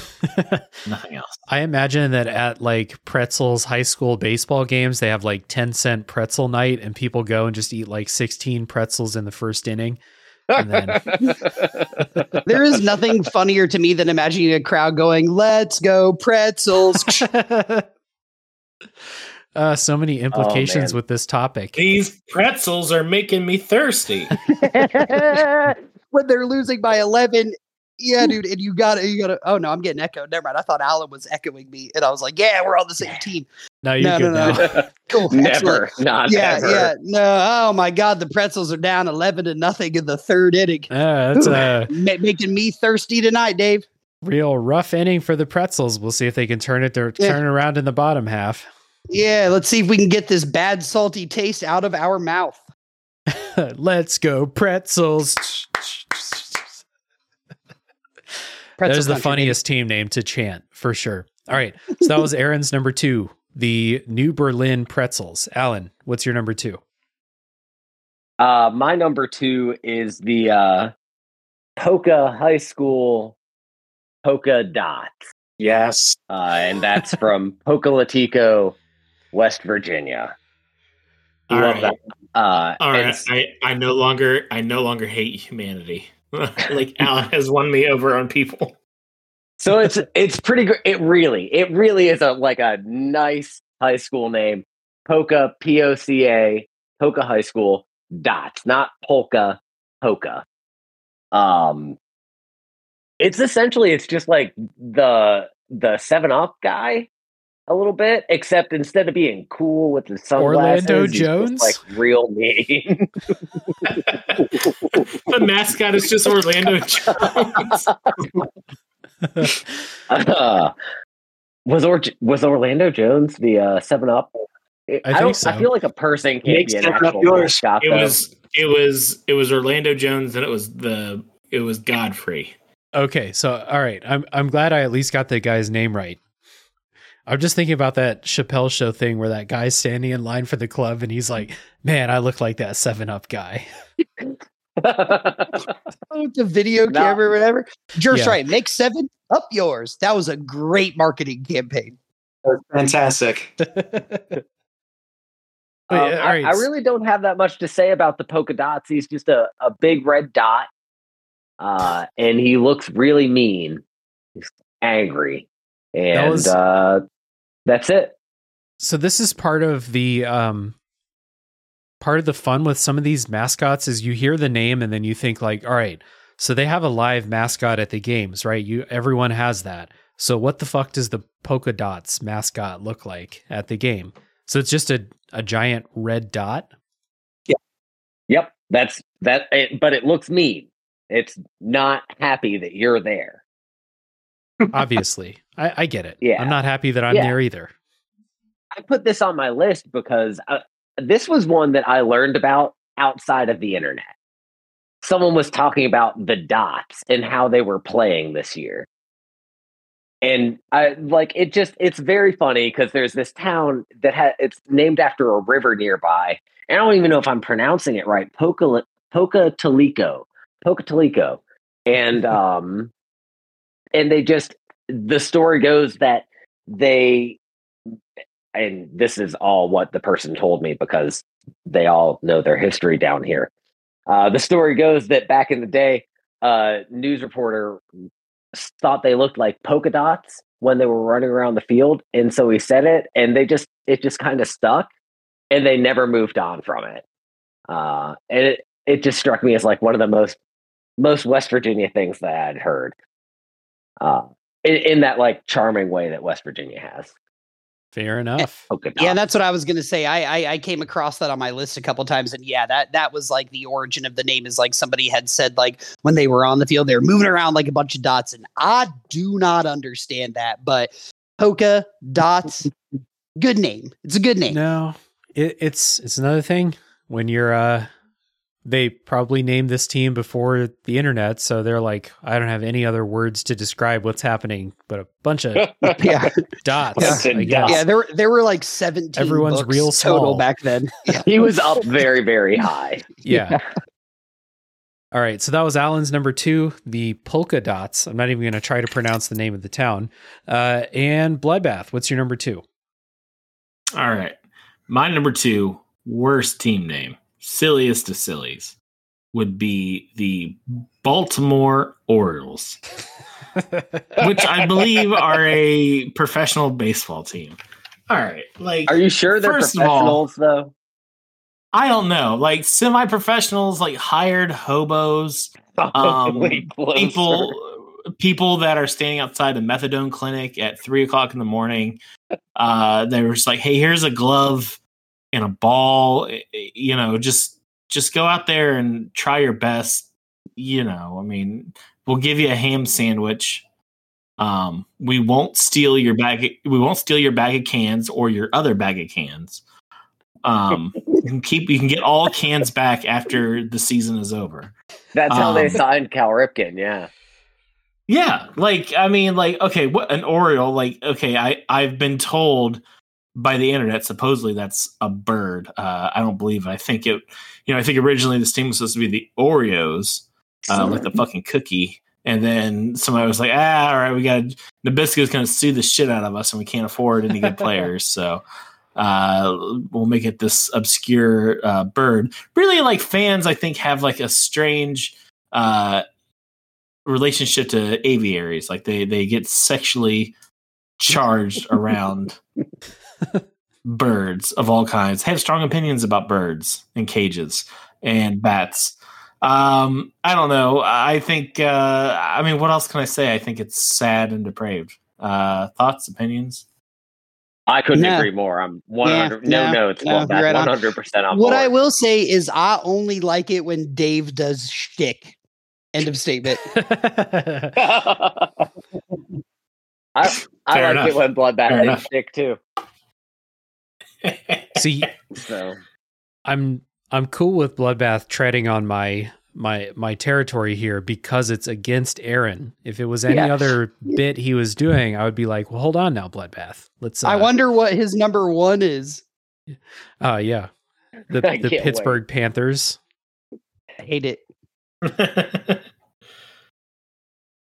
Nothing else.
I imagine that at like Pretzel's high school baseball games, they have like 10 cent pretzel night and people go and just eat like 16 pretzels in the first inning. And then
There is nothing funnier to me than imagining a crowd going, "Let's go pretzels."
uh, so many implications
man.
with this topic.
These pretzels are making me thirsty.
when they're losing by 11 yeah dude and you gotta you gotta oh no i'm getting echoed never mind i thought alan was echoing me and i was like yeah we're on the same team
No, you're
No, no, no. cool
Never, not
yeah
ever.
yeah no oh my god the pretzels are down 11 to nothing in the third inning
Uh, that's a
Ma- making me thirsty tonight dave
real rough inning for the pretzels. We'll see if they can turn it their
Yeah.
turn around in the bottom half.
yeah let's see if we can get this bad salty taste out of our mouth
Let's go pretzels.
Pretzel
that is the
country, baby.
funniest team name to chant for sure. All right. So that was Aaron's number two, the New Berlin Pretzels. Alan, what's your number two?
Uh, my number two is the uh, Poca High School Polka Dots,
Yes.
uh, and that's from Pocatello, West Virginia.
All
Love
right.
that. Uh,
All
I,
right.
s-
I, I no longer I no longer hate humanity. Like Alan has won me over on people.
so it's it's pretty good. It really, it really is a like a nice high school name. Poca P O C A Poca High School Dots, not Polka Polka. Um, it's essentially it's just like the the Seven Up guy a little bit, except instead of being cool with the sunglasses,
Orlando
he's just,
Jones?
like real mean.
The mascot is just Orlando Jones.
Uh, was or- was Orlando Jones the uh, Seven Up? I,
think
don't.
so.
I feel like a person can't
Make
be an
7 Up
actual
yours.
mascot.
It
though.
was it was it was Orlando Jones and it was the it was Godfrey.
Okay, so all right, I'm I'm glad I at least got the guy's name right. I'm just thinking about that Chappelle show thing where that guy's standing in line for the club and he's like, "Man, I look like that Seven Up guy."
oh, the video
No.
camera or whatever Just
Yeah.
right make seven up yours that was a great marketing campaign
Fantastic.
Wait,
Um,
all
I,
right.
I really don't have that much to say about the polka dots. He's just a, a big red dot, uh, and he looks really mean. He's angry, and
was-
uh, that's it.
So this is part of the um part of the fun with some of these mascots is you hear the name and then you think like, all right, so they have a live mascot at the games, right? You everyone has that. So what the fuck does the polka dots mascot look like at the game? So it's just a, a giant red dot.
Yep, that's that. It, but it looks mean. It's not happy that you're there.
Obviously. I, I get it.
Yeah.
I'm not happy that I'm
Yeah.
there either.
I put this on my list because uh, this was one that I learned about outside of the internet. Someone was talking about the dots and how they were playing this year. And I like it just it's very funny because there's this town that ha- it's named after a river nearby. And I don't even know if I'm pronouncing it right. Poca Pocatalico. Pocatalico. And um and they just the story goes that they and this is all what the person told me because they all know their history down here. Uh, the story goes that back in the day, a news reporter thought they looked like polka dots when they were running around the field, and so he said it, and they just it just kind of stuck, and they never moved on from it. Uh, and it it just struck me as like one of the most most West Virginia things that I had heard. In, in that like charming way that West Virginia has.
Fair enough.
Polka
Yeah, that's what I was gonna say. I, I I came across that on my list a couple times, and yeah, that that was like the origin of the name. Is like somebody had said like when they were on the field, they were moving around like a bunch of dots, and I do not understand that. But polka dots, good name. It's a good name.
No, it, it's it's another thing when you're uh they probably named this team before the internet, so they're like, I don't have any other words to describe what's happening, but a bunch of
Yeah,
dots.
Bunch of
I guess.
yeah. There were there were like seventeen.
Everyone's
books
real
total
small.
back then. Yeah.
he was up very, very high.
Yeah. All right, so that was Alan's number two, the polka dots. I'm not even going to try to pronounce the name of the town. Uh, and Bloodbath, what's your number two?
All right. My number two worst team name, silliest of sillies, would be the Baltimore Orioles, which I believe are a professional baseball team. All right. Like,
Are you sure they're
First of all-
professionals though?
I don't know. Like, semi professionals, like hired hobos, um, people people that are standing outside a methadone clinic at three o'clock in the morning uh they were just like hey here's a glove and a ball eh, eh, you know just just go out there and try your best you know i mean we'll give you a ham sandwich um we won't steal your bag we won't steal your bag of cans or your other bag of cans um you can keep you can get all cans back after the season is over
That's how they
um,
signed Cal Ripken. Yeah.
Yeah, like I mean, like okay, what an Oriole? Like okay, I I've been told by the internet supposedly that's a bird. Uh, I don't believe. It. I think it. You know, I think originally this team was supposed to be the Oreos, uh, like the fucking cookie. And then somebody was like, ah, all right, we got Nabisco's going to sue the shit out of us, and we can't afford any good players, so uh, we'll make it this obscure uh, bird. Really, like fans, I think have like a strange uh, relationship to aviaries. Like they they get sexually charged around birds of all kinds. Have strong opinions about birds and cages and bats. Um, I don't know. I think. Uh, I mean, what else can I say? I think it's sad and depraved. Uh, thoughts, opinions.
I couldn't
Nah.
agree more. I'm 100 no
nah,
notes.
nah,
Well,
right
100% on
What I will say is, I only like it when Dave does shtick. End of statement.
I I
Fair
like
enough.
it when Bloodbath
Fair
is
enough.
too.
See,
So
I'm I'm cool with Bloodbath treading on my my my territory here because it's against Aaron. If it was any
Yeah.
other bit he was doing, I would be like, well, hold on now, Bloodbath. Let's. Uh,
I wonder what his number one is.
Uh, yeah, the the
can't
Pittsburgh Panthers.
I hate it.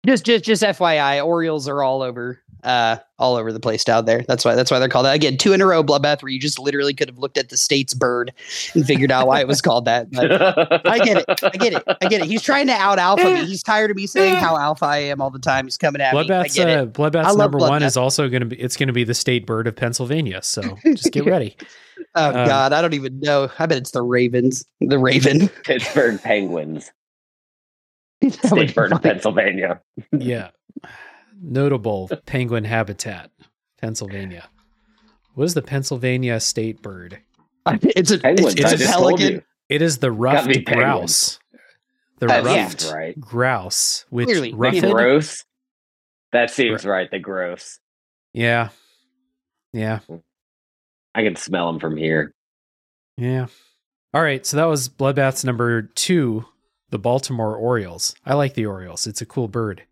Just, just, just FYI, Orioles are all over, uh, all over the place down there. That's why, that's why they're called that. Again, two in a row, bloodbath, where you just literally could have looked at the state's bird and figured out why it was called that. But I get it. I get it. I get it. He's trying to out alpha me. He's tired of me saying how alpha I am all the time. He's coming at me. I
Bloodbath's
get it.
uh, Bloodbath's
I love
number one is also going to be it's going to be the state bird of Pennsylvania. So just get ready.
Oh
um,
God, I don't even know. I bet it's the Ravens. The Raven.
Pittsburgh Penguins, state
be
bird of. Pennsylvania.
yeah, notable penguin habitat, Pennsylvania. What is the Pennsylvania state bird?
It's a,
Penguins.
it's, it's a pelican.
It is the ruffed
be penguins.
grouse. The
yeah.
ruffed
Right.
grouse, which
Clearly.
The
ruffed.
gross. That seems right. The gross.
Yeah, yeah,
I can smell them from here.
yeah. All right, so that was Bloodbath's number two, the Baltimore Orioles. I like the Orioles. It's a cool bird.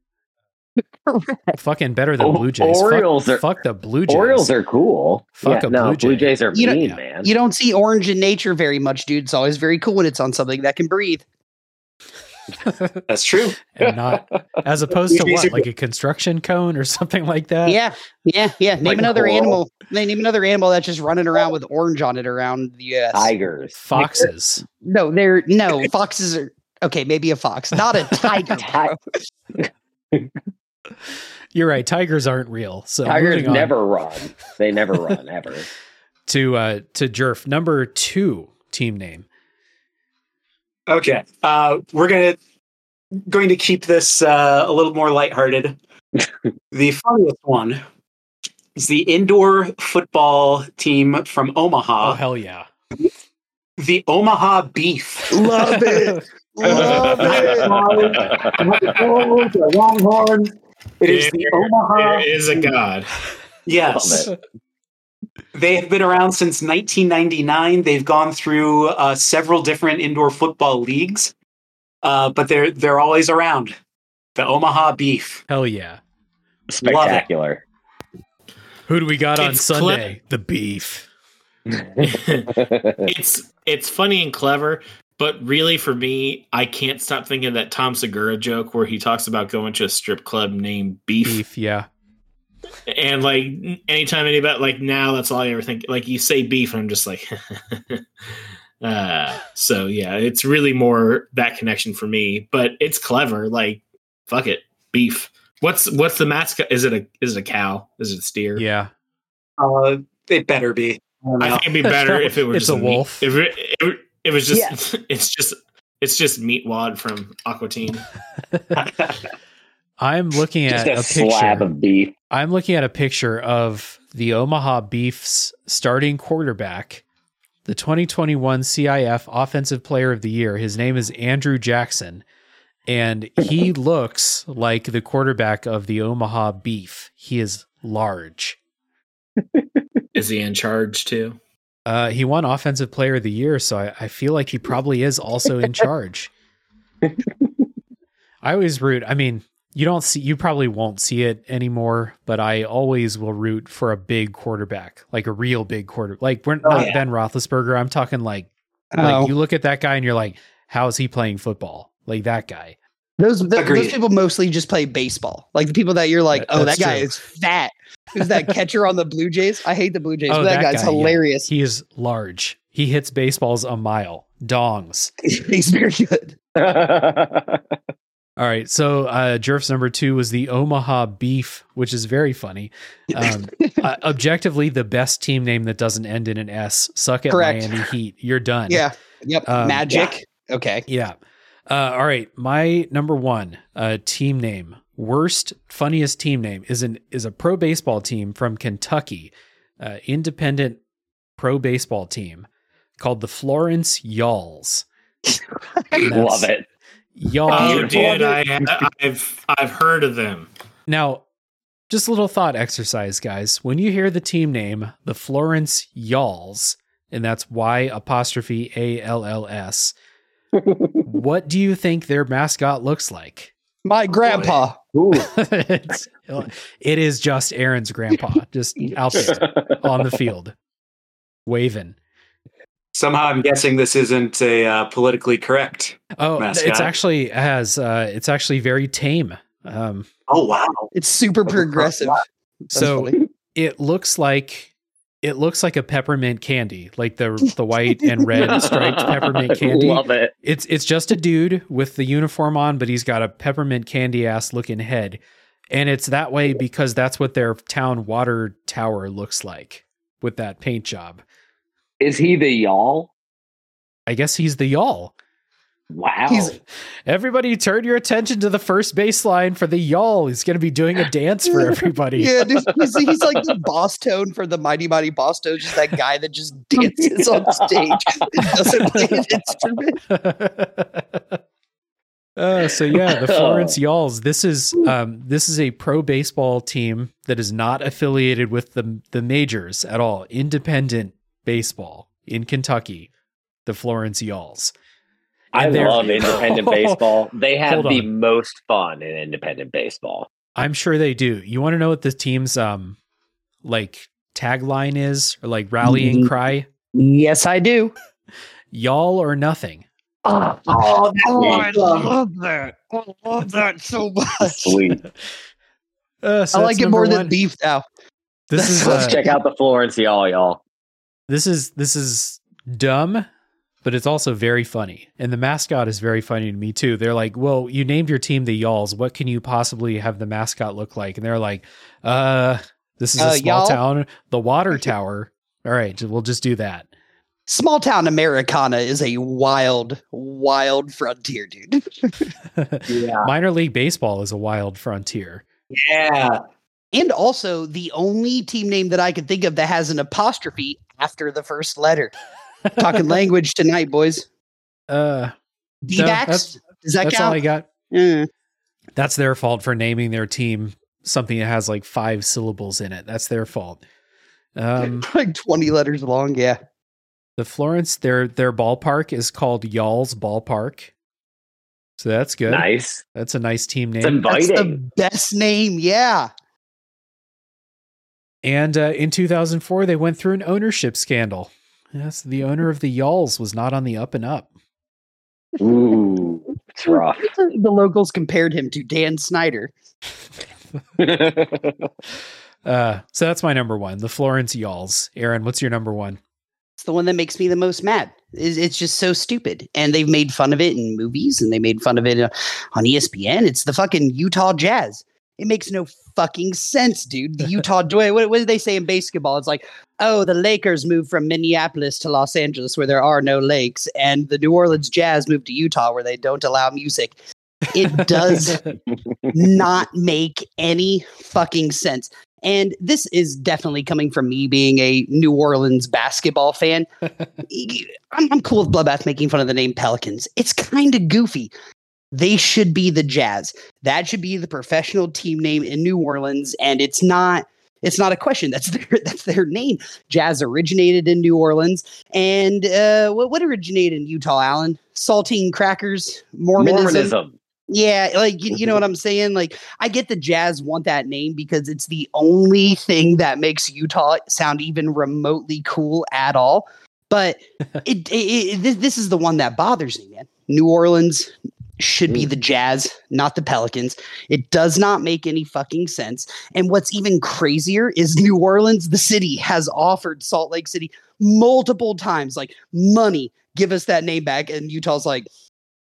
Fucking better than
oh,
Blue Jays. Fuck-
Orioles are-
fuck the Blue Jays.
Orioles are cool.
Fuck
yeah,
a
no,
Blue
Blue Jays are
You
mean,
Yeah.
man.
You don't see orange in nature very much, dude. It's always very cool when it's on something that can breathe.
That's true.
and not as opposed to what, like a construction cone or something like that.
yeah, yeah, yeah. Name
Like
another
coral.
animal. Name another animal that's just running around with orange on it around the U.S.
Tigers.
foxes.
no, they're no foxes are okay. Maybe a fox, not a tiger.
Ti-
bro.
You're right. Tigers aren't real. So
Tigers never run. They never run ever.
to uh to Jerf number two team name.
Okay. Uh, we're gonna going to keep this uh, a little more lighthearted. the funniest one is the indoor football team from Omaha.
oh hell yeah!
the Omaha Beef.
Love it. Love it.
The Longhorns. It is the
There-
Omaha.
There is a god.
Yes. They have been around since 1999. They've gone through uh, several different indoor football leagues, uh, but they're they're always around. The Omaha Beef.
Hell yeah.
Spectacular.
Who do we got on
It's
Sunday? The beef.
it's it's funny and clever, but really for me, I can't stop thinking of that Tom Segura joke where he talks about going to a strip club named Beef,
Beef, yeah.
and like anytime anybody like now, that's all I ever think. Like you say beef, and I'm just like, uh, so yeah, it's really more that connection for me. But it's clever. Like fuck it, beef. What's what's the mascot? Is it a is it a cow? Is it a steer?
Yeah.
Uh, it better be. I
I think it'd be better if it were
It's
just
a
meat-
wolf.
If it, it, it was just, it's just, it's just meat wad from Aqua Teen.
I'm looking
Just
at
a,
a
slab of beef.
I'm looking at a picture of the Omaha Beefs starting quarterback, the 2021 CIF Offensive Player of the Year. His name is Andrew Jackson, and he looks like the quarterback of the Omaha Beef. He is large.
Is he in charge too?
Uh, he won Offensive Player of the Year, so I, I feel like he probably is also in charge. I always root. I mean, you don't see, you probably won't see it anymore, but I always will root for a big quarterback, like a real big quarter. Like we're
Oh,
not
yeah.
Ben Roethlisberger. I'm talking like,
Oh.
like you look at that guy and you're like, how is he playing football? Like that guy.
Those th- those people mostly just play baseball. Like the people that you're like,
That-
oh, that guy
true.
is fat. Who's that catcher on the Blue Jays? I hate the Blue Jays,
Oh,
but that,
that
guy's
guy, yeah.
hilarious.
He is large. He hits baseballs a mile. Dongs.
He's very good.
All right. So uh Jerf's number two was the Omaha Beef, which is very funny. Um, uh, objectively, the best team name that doesn't end in an S. Suck at
Correct.
Miami Heat. You're done.
Yeah. Yep.
Um,
Magic. Okay.
Yeah. Uh, all right. My number one uh, team name, worst, funniest team name is an is a pro baseball team from Kentucky, uh, independent pro baseball team called the Florence Y'alls. And
Love it.
Y'all.
Oh, dude, I, I've I've heard of them.
Now, just a little thought exercise, guys. When you hear the team name, the Florence Y'alls, and that's Y apostrophe A L L S, what do you think their mascot looks like?
My grandpa.
Ooh.
it's, it is just Aaron's grandpa, just out there on the field, waving.
Somehow, I'm guessing this isn't a uh, politically correct.
Oh,
Mascot.
it's actually has uh, it's actually very tame. Um,
Oh wow!
It's super progressive. That's
so
funny.
it looks like it looks like a peppermint candy, like the the white and red striped peppermint candy.
Love it.
It's it's just a dude with the uniform on, but he's got a peppermint candy ass looking head. And it's that way because that's what their town water tower looks like with that paint job.
Is he the y'all?
I guess he's the y'all.
Wow.
He's-
Everybody turn your attention to the first baseline for the y'all. He's going to be doing a dance for everybody.
Yeah, dude, he's, he's like the Bosstone for the Mighty Mighty Bosstone, just that guy that just dances on stage and doesn't play an instrument.
Uh, so yeah, the Florence Y'alls. This is um, this is a pro baseball team that is not affiliated with the the majors at all. Independent baseball in Kentucky. The Florence Y'alls.
I
And they're-
love independent baseball. They have the
on.
most fun in independent baseball.
I'm sure they do. You want to know what the team's um like tagline is or like rallying
Mhm.
cry?
Yes, I do.
Y'all or nothing.
Oh,
Oh, I love that. I love that so much.
Sweet.
Uh, so
I like it
number
more than beef now.
This is
Let's
uh,
check out the Florence y'all, y'all.
this is this is dumb but it's also very funny and the mascot is very funny to me too they're like well you named your team the y'alls what can you possibly have the mascot look like and they're like uh this is a
Uh,
small
y'all?
town the water tower all right we'll just do that
Small town Americana is a wild, wild frontier, dude.
Yeah,
minor league baseball is a wild frontier
yeah.
and also the only team name that I could think of that has an apostrophe after the first letter. Talking language tonight, boys.
uh
D-backs?
that's-
Does that
that's all i got
Mm.
that's their fault for naming their team something that has like five syllables in it that's their fault Um,
like 20 letters long. Yeah.
the Florence, their their ballpark is called Y'all's Ballpark. So that's good.
Nice.
That's a nice team
It's
name.
That's
inviting.
the best name. Yeah.
And uh, in 2004, they went through an ownership scandal. Yes, the owner of the Y'alls was not on the up and up.
Ooh, it's rough.
The locals compared him to Dan Snyder.
Uh, so that's my number one, the Florence Y'alls. Aaron, what's your number one?
It's the one that makes me the most mad. It's, it's just so stupid. And they've made fun of it in movies and they made fun of it uh, on ESPN. It's the fucking Utah Jazz. It makes no fucking sense, dude. The Utah, what, what did they say in basketball? It's like, oh, the Lakers moved from Minneapolis to Los Angeles where there are no lakes, and the New Orleans Jazz moved to Utah where they don't allow music. It does not make any fucking sense. And this is definitely coming from me being a New Orleans basketball fan. I'm, I'm cool with Bloodbath making fun of the name Pelicans. It's kind of goofy. They should be the Jazz. That should be the professional team name in New Orleans, and it's not. It's not a question. That's their that's their name. Jazz originated in New Orleans, and uh, what what originated in Utah? Allen saltine crackers, Mormonism.
Mormonism.
Yeah, like you, you know what I'm saying? Like I get the Jazz want that name because it's the only thing that makes Utah sound even remotely cool at all. But it, it, it this, this is the one that bothers me, man. New Orleans should be mm. the Jazz, not the Pelicans. It does not make any fucking sense. And what's even crazier is New Orleans, the city, has offered Salt Lake City multiple times, like money, give us that name back. And Utah's like,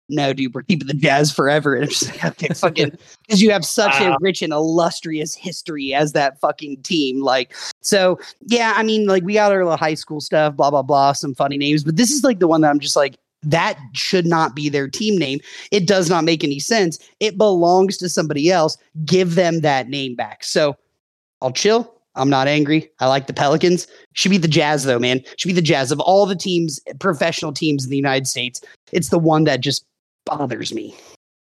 no, dude, we're keeping the Jazz forever. And I'm just like, okay, fucking, because you have such a rich and illustrious history as that fucking team. Like, so yeah, I mean, like we got our little high school stuff, blah blah blah, some funny names, but this is like the one that I'm just like, that should not be their team name. It does not make any sense. It belongs to somebody else. Give them that name back. So I'll chill. I'm not angry. I like the Pelicans. Should be the Jazz though, man. Should be the Jazz of all the teams, professional teams in the United States. It's the one that just bothers me.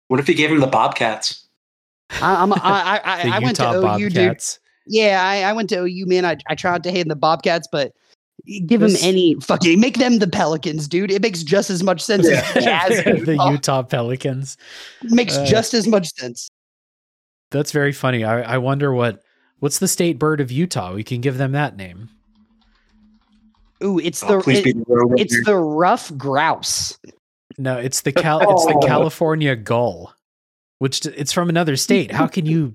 What if you gave him the Bobcats?
I, I'm, I, I,
The
I, I went to
Utah
OU, dude. Yeah, I, I went to OU, man. I, I tried to hate the Bobcats, but give them
This-
any fucking make them the Pelicans, dude. It makes just as much sense as the Jazz.
the
Utah.
Utah Pelicans.
It makes
Uh,
just as much sense.
That's very funny. I, I wonder what what's the state bird of Utah? We can give them that name.
Ooh, it's
Oh,
the
please
it-
be the road
it's
here.
the rough grouse.
No, it's the Cal it's the
Oh.
California gull, which it's from another state. How can you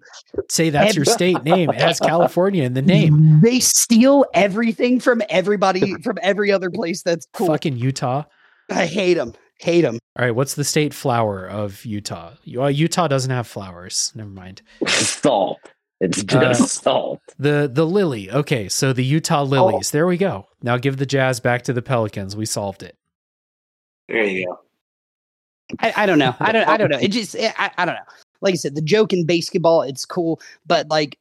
say that's your state name? It has California in the name.
They steal everything from everybody from every other place. That's cool.
Fucking Utah.
I hate them. Hate them.
All right, what's the state flower of Utah? Utah doesn't have flowers. Never mind.
Salt. It's just
Uh,
salt.
The the lily. Okay, so the Utah lilies. There we go. Now give the Jazz back to the Pelicans. We solved it.
There you go.
I, I don't know. I don't. I don't know. It just. I, I don't know. Like I said, the joke in basketball, it's cool, but like,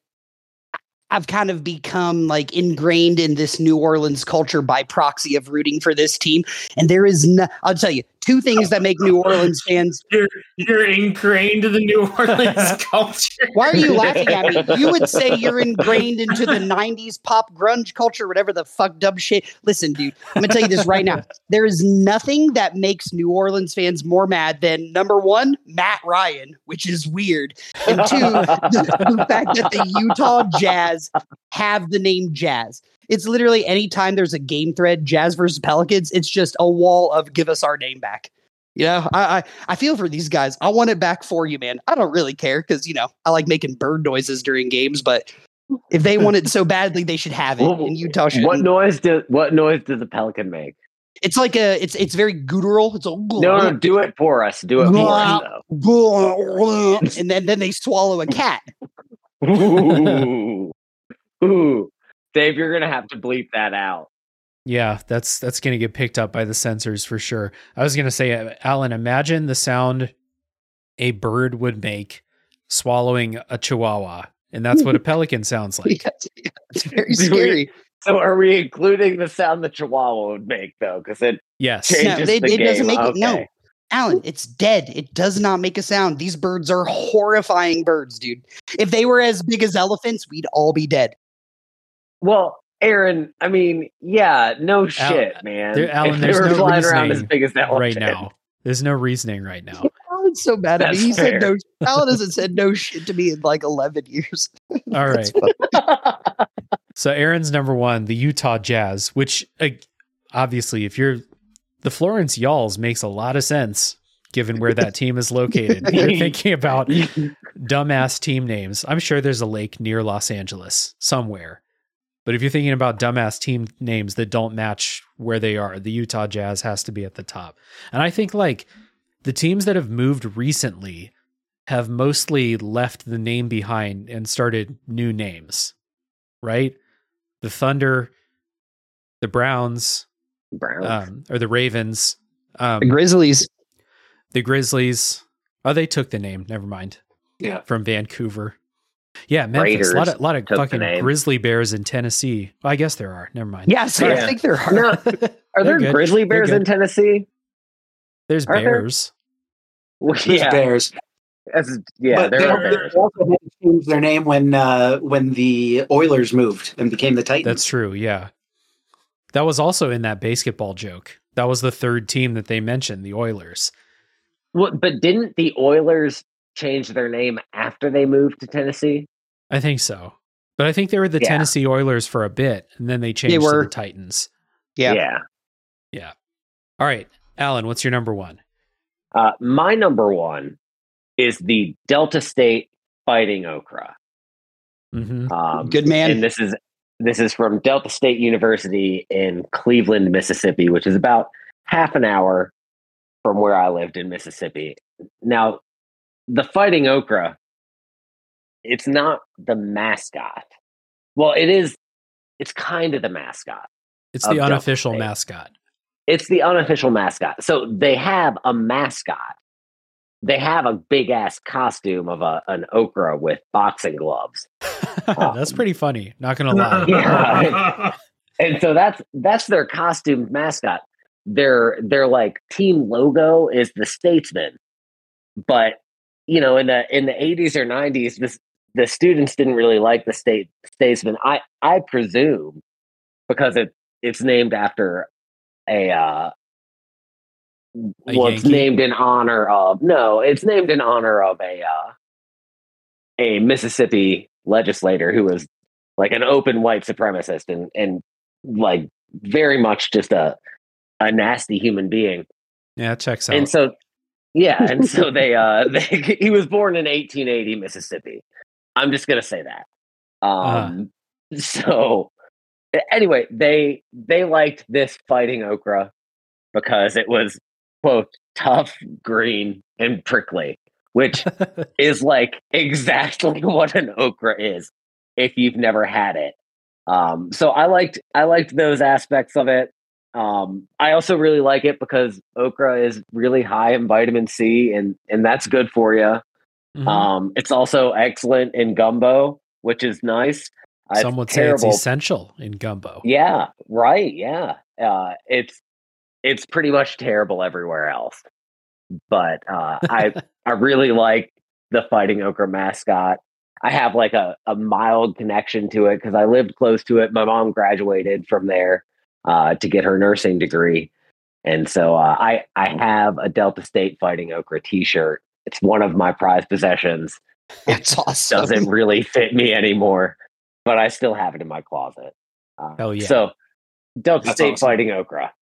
I've kind of become like ingrained in this New Orleans culture by proxy of rooting for this team, and there is no. I'll tell you two things that make New Orleans fans.
You're you're ingrained in the New Orleans culture.
Why are you laughing at me? You would say you're ingrained into the '90s pop grunge culture, whatever the fuck dumb shit. Listen, dude, I'm gonna tell you this right now. There is nothing that makes New Orleans fans more mad than number one, Matt Ryan, which is weird, and two, the fact that the Utah Jazz Uh, have the name Jazz. It's literally anytime there's a game thread, Jazz versus Pelicans, it's just a wall of give us our name back. You know, I, I I feel for these guys. I want it back for you, man. I don't really care because you know I like making bird noises during games, but if they want it so badly, they should have it. And Utah should.
What noise does what noise does a pelican make?
It's like a it's it's very guttural. It's a
No, no, do it for us. Do it for us
and then then they swallow a cat.
Ooh. Ooh. Dave, you're gonna have to bleep that out.
Yeah, that's that's going to get picked up by the sensors for sure. I was going to say, uh, Alan, imagine the sound a bird would make swallowing a chihuahua, and that's what a pelican sounds like.
Yes, yeah, it's very scary.
So are we including the sound the chihuahua would make though? Because it
Yes.
changes
they-
the
it doesn't
game.
make it- no. Alan, it's dead. It does not make a sound. These birds are horrifying birds, dude. If they were as big as elephants, we'd all be dead.
Well, Aaron, I mean, yeah, no shit, man.
there- Alan,
if
there's
they were
no
flying around as big as that
right now. There's no reasoning right now.
Alan's so mad at me.
That's
He said no. Alan hasn't said no shit to me in like eleven years.
All
That's
right.
fun.
So Aaron's number one, the Utah Jazz, which uh, obviously, if you're the Florence Y'alls, makes a lot of sense given where that team is located. You're thinking about dumbass team names. I'm sure there's a lake near Los Angeles somewhere. But if you're thinking about dumbass team names that don't match where they are, the Utah Jazz has to be at the top. And I think like the teams that have moved recently have mostly left the name behind and started new names, right? The Thunder, the Browns,
Browns.
um, or the Ravens, um,
The Grizzlies.
the Grizzlies. Oh, they took the name. Never mind.
Yeah.
From Vancouver. Yeah, Memphis. A lot of, lot of fucking grizzly bears in Tennessee. Well, I guess there are. Never mind.
Yes, I
Yeah.
think there are.
No, are there
good.
grizzly bears in Tennessee?
There's
Are there?
bears.
Well,
There's
yeah,
Bears.
that's- yeah,
but
there
they,
are
they
bears.
also had to change their name when uh, when the Oilers moved and became the Titans.
That's true. Yeah. That was also in that basketball joke. That was the third team that they mentioned, the Oilers.
Well, but didn't the Oilers change their name after they moved to Tennessee?
I think so. But I think they were the
Yeah.
Tennessee Oilers for a bit, and then they changed to
were.
the Titans.
Yeah.
yeah.
All right. Alan, what's your number one?
Uh, my number one is the Delta State Fighting Okra.
Mm-hmm.
Um,
Good man.
and this is this is from Delta State University in Cleveland, Mississippi, which is about half an hour from where I lived in Mississippi. Now, the Fighting Okra, it's not the mascot. Well, it is. It's kind of the mascot.
It's the unofficial mascot.
It's the unofficial mascot. So they have a mascot. They have a big ass costume of a, an okra with boxing gloves.
That's pretty um, funny. Not gonna lie.
Yeah. and so that's that's their costume mascot. Their their like team logo is the statesman. But you know, in the in the eighties or nineties, this the students didn't really like the state statesman. I I presume because it it's named after a uh
A
well, it's named in honor of no, it's named in honor of a uh a Mississippi legislator who was like an open white supremacist and and like very much just a a nasty human being.
Yeah, checks out.
And so yeah, and so they uh they, he was born in 1880 Mississippi. I'm just going to say that. Um so anyway, they they liked this fighting okra because it was quote tough, green and prickly, which is like exactly what an okra is if you've never had it. Um, so I liked I liked those aspects of it. Um, I also really like it because okra is really high in vitamin C, and and that's good for you.
Mhm.
Um, it's also excellent in gumbo, which is nice. It's
Some would say it's
terrible-
essential in gumbo.
yeah, right. Yeah. Uh, it's it's pretty much terrible everywhere else. But uh, I I really like the fighting okra mascot. I have like a, a mild connection to it because I lived close to it. My mom graduated from there uh, to get her nursing degree. And so uh, I I have a Delta State Fighting Okra T-shirt. It's one of my prized possessions.
That's awesome.
Doesn't really fit me anymore, but I still have it in my closet. Uh,
Hell yeah.
So Delta
That's
State
awesome.
Fighting Okra.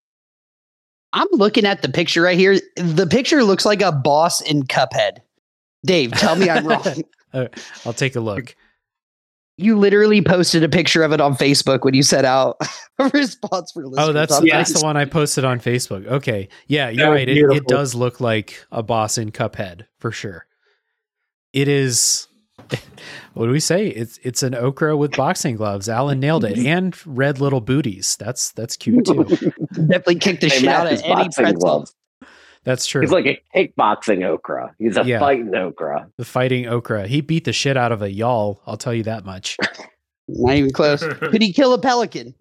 I'm looking at the picture right here. The picture looks like a boss in Cuphead. Dave, tell me I'm wrong.
I'll take a look.
You literally posted a picture of it on Facebook when you set out a response for oh, listeners.
Oh, that's
on
that's the one I posted on Facebook. Okay. Yeah, you're
That
right. It, it does look like a boss in Cuphead for sure. It is what do we say? It's it's an okra with boxing gloves. Alan nailed it. And red little booties. That's that's cute too.
Definitely kicked the
They
shit out of
his
any
boxing
pretzel.
gloves.
That's true.
He's like a kickboxing okra. He's a
Yeah.
fighting okra.
the fighting okra. He beat the shit out of a y'all, I'll tell you that much.
Not even close. Could he kill a pelican?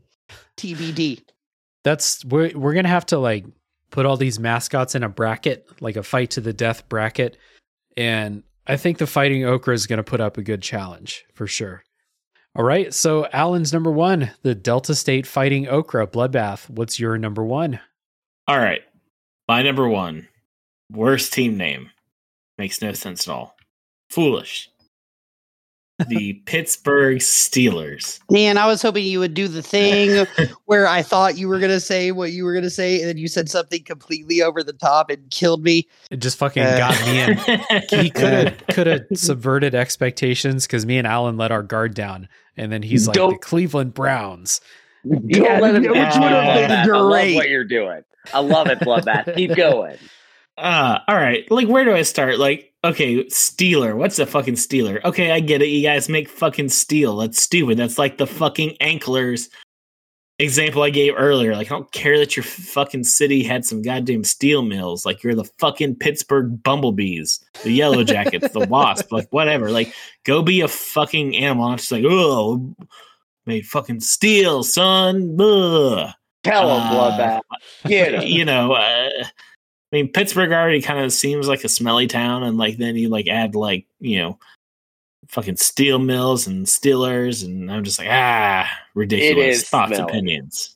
TBD.
That's we're we're gonna have to like put all these mascots in a bracket, like a fight to the death bracket. And I think the fighting okra is gonna put up a good challenge for sure. All right. So Alan's number one, the Delta State Fighting Okra Bloodbath. What's your number one?
All right. My number one, worst team name. Makes no sense at all. Foolish. The Pittsburgh Steelers.
Man, I was hoping you would do the thing where I thought you were gonna say what you were gonna say, and then you said something completely over the top and killed me.
It just fucking
Uh,
got me in. He could have could have subverted expectations because me and Alan let our guard down, and then he's like the
Don't-
Cleveland Browns.
Don't
Yeah,
let him
which would have been
Bloodbath. I love
great.
what you're doing. I love it, Bloodbath. Keep going.
Uh, all right. Like, where do I start? Like, okay, Steeler. What's a fucking Steeler? Okay, I get it. You guys make fucking steel. That's stupid. That's like the fucking anklers example I gave earlier. Like, I don't care that your fucking city had some goddamn steel mills. Like, you're the fucking Pittsburgh Bumblebees, the Yellow Jackets, the Wasp, like, whatever. Like, go be a fucking animal. I'm just like, oh, made fucking steel, son. Ugh.
Tell him,
Uh,
Bloodbath. Get him.
you know, uh, I mean, Pittsburgh already kind of seems like a smelly town, and like then you like add like you know, fucking steel mills and Steelers, and I'm just like ah, ridiculous
is
thoughts,
smelly.
opinions.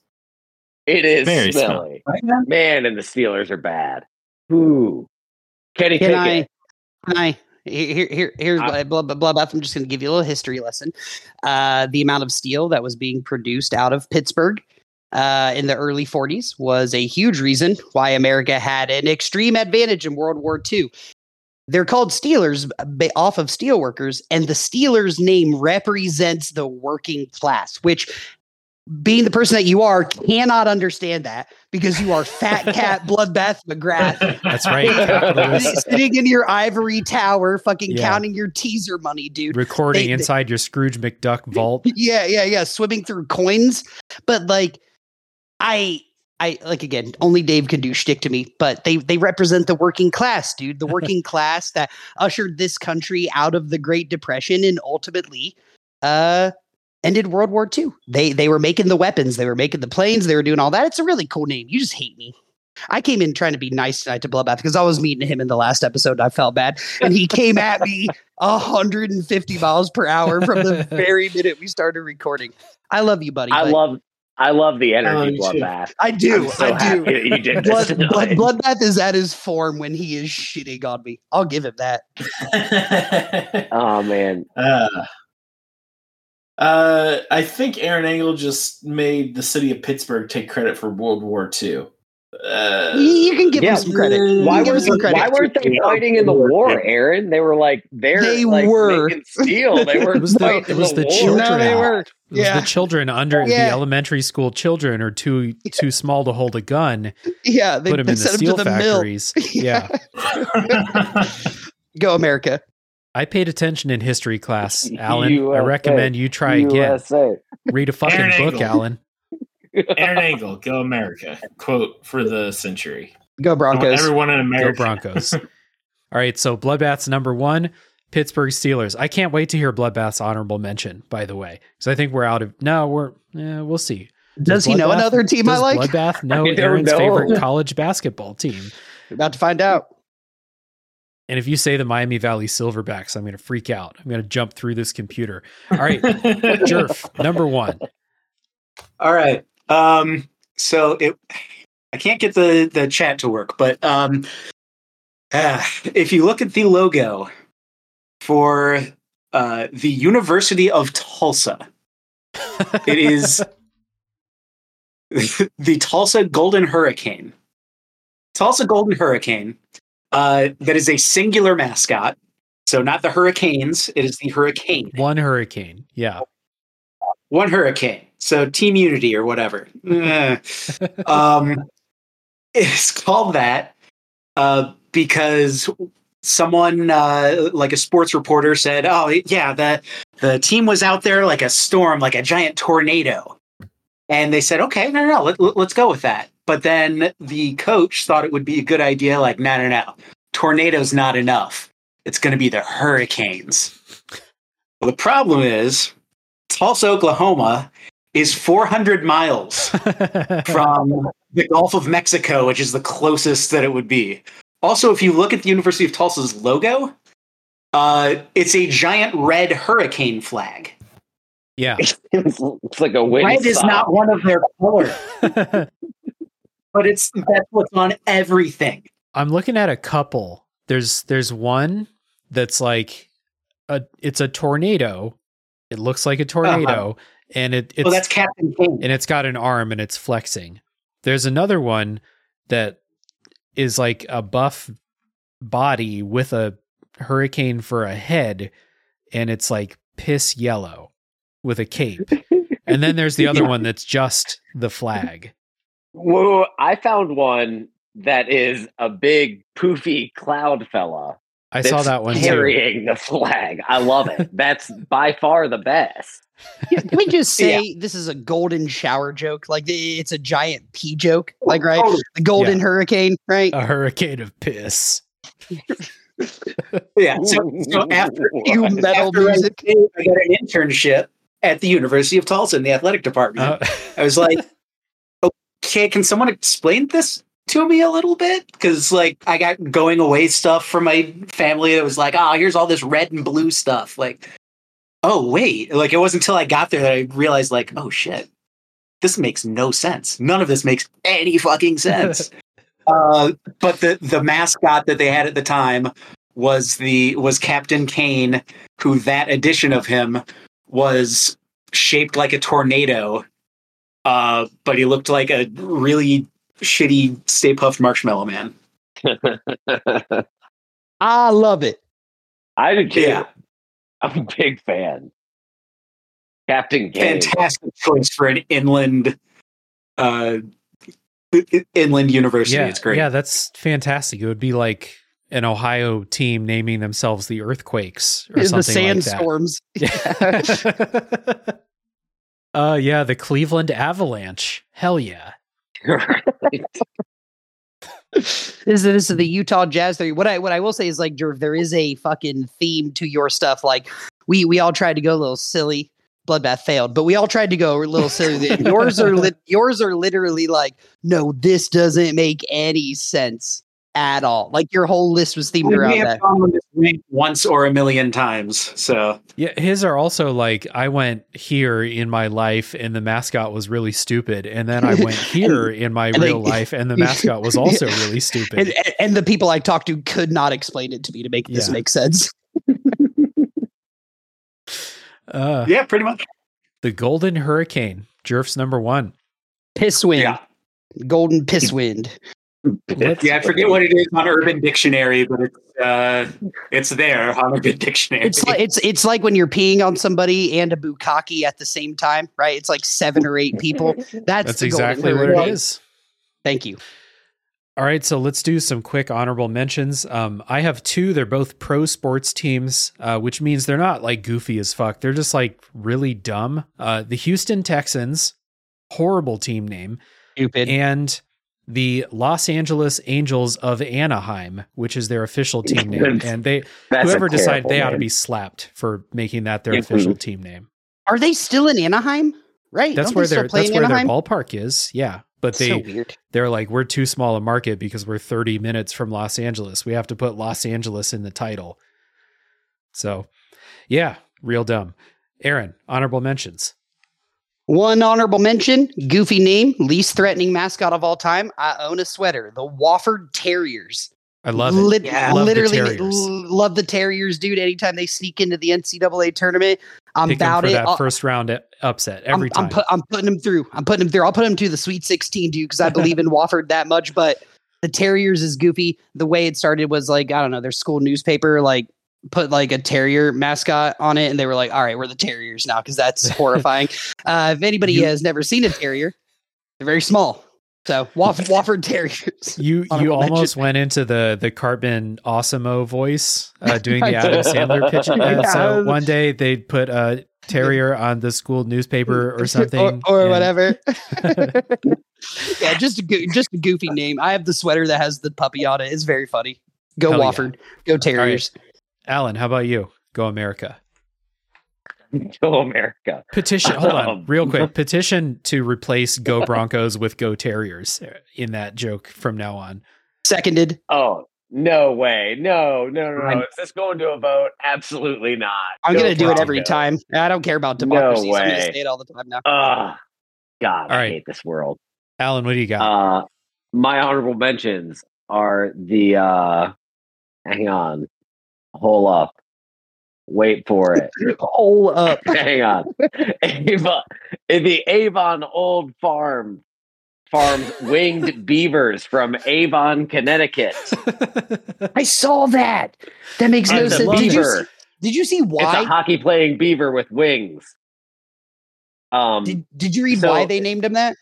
It is
Very
smelly. Man, and the Steelers are bad. Ooh. Kenny
Can I?
Pickett.
Can I? Here, here, here's
I-
blah, blah, blah, blah. I'm just going to give you a little history lesson. Uh, the amount of steel that was being produced out of Pittsburgh uh, in the early 40s was a huge reason why America had an extreme advantage in World War II. They're called Steelers off of steelworkers, and the Steelers name represents the working class, which being the person that you are cannot understand that because you are fat cat bloodbath McGrath
That's right.
Sitting in your ivory tower, fucking
Yeah.
counting your teaser money, dude.
recording
They- they-
inside your Scrooge McDuck vault.
Yeah, yeah, yeah, swimming through coins. But like, I, I like again, only Dave can do shtick to me. But they they represent the working class, dude. The working class that ushered this country out of the Great Depression and ultimately, uh. Ended World War II. They they were making the weapons, they were making the planes, they were doing all that. It's a really cool name. You just hate me. I came in trying to be nice tonight to Bloodbath because I was meeting him in the last episode. And I felt bad, and he came at me 150 miles per hour from the very minute we started recording. I love you, buddy.
I
but
love I love the
Oh,
energy,
me.
Bloodbath.
I do.
I'm so
I do.
you did
Blood, blood. Bloodbath is at his form when he is shitting on me. I'll give him that.
Oh man.
uh, uh, I think Aaron Engel just made the city of Pittsburgh take credit for World War II. Uh,
You can give
yeah,
him some credit.
Why were,
some credit.
why weren't they fighting in the war, Aaron? They were like they're
They
like
were.
making steel. They were
It was the-
fighting
it was
in
the
the, war.
children.
No, they were.
It was
Yeah.
the children under the elementary school children are too too small to hold a gun.
Yeah, they,
Put them
they
in the steel
to the mill.
factories. Yeah.
Go America.
I paid attention in history class, Alan. I recommend you try again. Read a fucking
Aaron
book,
Engel.
Alan.
Aaron Engel, go America. Quote for the century.
Go Broncos.
everyone in America.
Go Broncos. All right, so Bloodbath's number one, Pittsburgh Steelers. I can't wait to hear Bloodbath's honorable mention, by the way. Because I think we're out of no, we're yeah, we'll see.
Does he know another team I like?
Bloodbath know
I
Aaron's
know.
favorite college basketball team.
We're about to find out.
And if you say the Miami Valley Silverbacks, I'm going to freak out. I'm going to jump through this computer. All right, Jerf, number one.
All right. Um, so it, I can't get the the chat to work, but um, ah, if you look at the logo for uh, the University of Tulsa, it is the Tulsa Golden Hurricane. Tulsa Golden Hurricane. Uh, that is a singular mascot. So not the Hurricanes. It is the Hurricane.
One hurricane. Yeah.
One hurricane. So team unity or whatever. Eh. um, it's called that uh, because someone, uh, like a sports reporter, said, "Oh, yeah, the the team was out there like a storm, like a giant tornado," and they said, "Okay, no, no, no let, let's go with that." But then the coach thought it would be a good idea, like, "No, no, no, tornado's not enough. It's going to be the hurricanes." Well, the problem is Tulsa, Oklahoma is 400 miles from the Gulf of Mexico, which is the closest that it would be. Also, if you look at the University of Tulsa's logo, uh, it's a giant red hurricane flag.
Yeah.
it's, it's like a win.
Red is not one of their colors, but it's that's what's on everything.
I'm looking at a couple. There's there's one that's like a it's a tornado. It looks like a uh-huh. tornado and it oh, it's
well, that's Captain King.
and it's got an arm and it's flexing. There's another one that is like a buff body with a hurricane for a head and it's like piss yellow with a cape. and then there's the other one that's just the flag.
Whoa, I found one that is a big poofy cloud fella.
I saw that one too.
carrying the flag. I love it. That's by far the best.
Can we just say this is a golden shower joke? Like it's a giant pee joke, like right? The golden
Yeah.
hurricane, right?
A hurricane of piss.
Yeah. So, so after
You metal
after I,
music.
I got an internship at the University of Tulsa in the athletic department.
Uh,
I was like, okay, can someone explain this to me a little bit? Because like I got going away stuff from my family that was like, oh, here's all this red and blue stuff. Like, oh wait, like it wasn't until I got there that I realized like, oh shit, this makes no sense. None of this makes any fucking sense. uh, but the the mascot that they had at the time was the was Captain Cane, who that edition of him was shaped like a tornado, uh, but he looked like a really shitty Stay Puft Marshmallow Man.
I love it.
I do too.
Yeah.
I'm a big fan. Captain Cane.
Fantastic choice for an inland, uh, inland university.
yeah,
it's great.
Yeah, that's fantastic. It would be like an Ohio team naming themselves the Earthquakes or
the
something like that. uh yeah, the Cleveland Avalanche. Hell yeah.
this is this is the Utah Jazz theory. What I what I will say is like Jerf, there is a fucking theme to your stuff. Like we we all tried to go a little silly. Bloodbath failed, but we all tried to go a little silly. yours are lit yours are literally like, no, this doesn't make any sense at all. Like your whole list was themed
we
around that.
gone on this rant once or a million times. So
Yeah, his are also like I went here in my life and the mascot was really stupid, and then I went here in my
and they-
real life and the mascot was also really stupid.
And, and, and the people I talked to could not explain it to me to make this
Yeah.
make sense.
Uh,
yeah, pretty much.
the Golden Hurricane, Jerf's number one.
Piss wind,
Yeah.
golden piss wind.
Let's-
Yeah, I forget what it is on Urban Dictionary, but it's uh, it's there on Urban Dictionary.
It's like it's it's like when you're peeing on somebody and a bukkake at the same time, right? It's like seven or eight people. That's,
That's exactly what
hurricane.
it is.
Thank you.
All right, so let's do some quick honorable mentions. Um, I have two. They're both pro sports teams, uh, which means they're not like goofy as fuck. They're just like really dumb. Uh, the Houston Texans, horrible team name,
Stupid.
and the Los Angeles Angels of Anaheim, which is their official team name. And they
That's
whoever decided
terrible
they ought to be slapped for making that their official team name.
Are they still in Anaheim? Right.
That's
Don't
where
they still
their that's where
Anaheim?
their ballpark is. Yeah, but they
so
they're like we're too small a market because we're 30 minutes from Los Angeles. We have to put Los Angeles in the title. So, yeah, real dumb. Aaron, honorable mentions.
One honorable mention: goofy name, least threatening mascot of all time. I own a sweater. The Wofford Terriers.
I love it.
Lit-
Yeah.
Love the
literally
Terriers.
l- love the Terriers, dude. Anytime they sneak into the NCAA tournament, I'm
Pick 'em
about
for
it.
that
I'll-
first round upset every
I'm,
time.
I'm, put, I'm putting them through. I'm putting them through. I'll put them to the Sweet 16, dude, because I believe in Wofford that much. But the Terriers is goofy. The way it started was like I don't know. Their school newspaper like put like a terrier mascot on it, and they were like, "All right, we're the Terriers now," because that's horrifying. Uh, if anybody
You-
has never seen a terrier, they're very small. So Woff- Wofford Terriers.
you you
honorable mention.
almost went into the the Cartman Awesomeo voice uh, doing the Adam. Sandler pitch. Uh,
Yeah.
So one day they'd put a terrier on the school newspaper or something,
or, or
and-
whatever. yeah, just a goo- just a goofy name. I have the sweater that has the puppy on it. It's very funny. Go
Hell yeah.
Wofford. Go Terriers.
Alan, how about you? Go America.
Go America.
Petition. Hold on,
Um,
real quick. Petition to replace Go Broncos with Go Terriers in that joke from now on.
Seconded.
Oh, No way. No, no, no, no. Is this going to a vote? Absolutely not.
I'm gonna do it every time. I don't care about democracy. so I'm gonna
way.
say it all the time now.
Ugh. God,
All
I
right.
hate this world.
Alan, what do you got?
Uh, my honorable mentions are the uh, hang on, hole up, wait for it,
Hole up.
hang on, Avon, the Avon Old Farm farms winged beavers from Avon, Connecticut.
I saw that. That makes no sense. Did you,
beaver.
did you see why?
It's a hockey playing beaver with wings. Um,
Did, did you read
So-
why they named him that?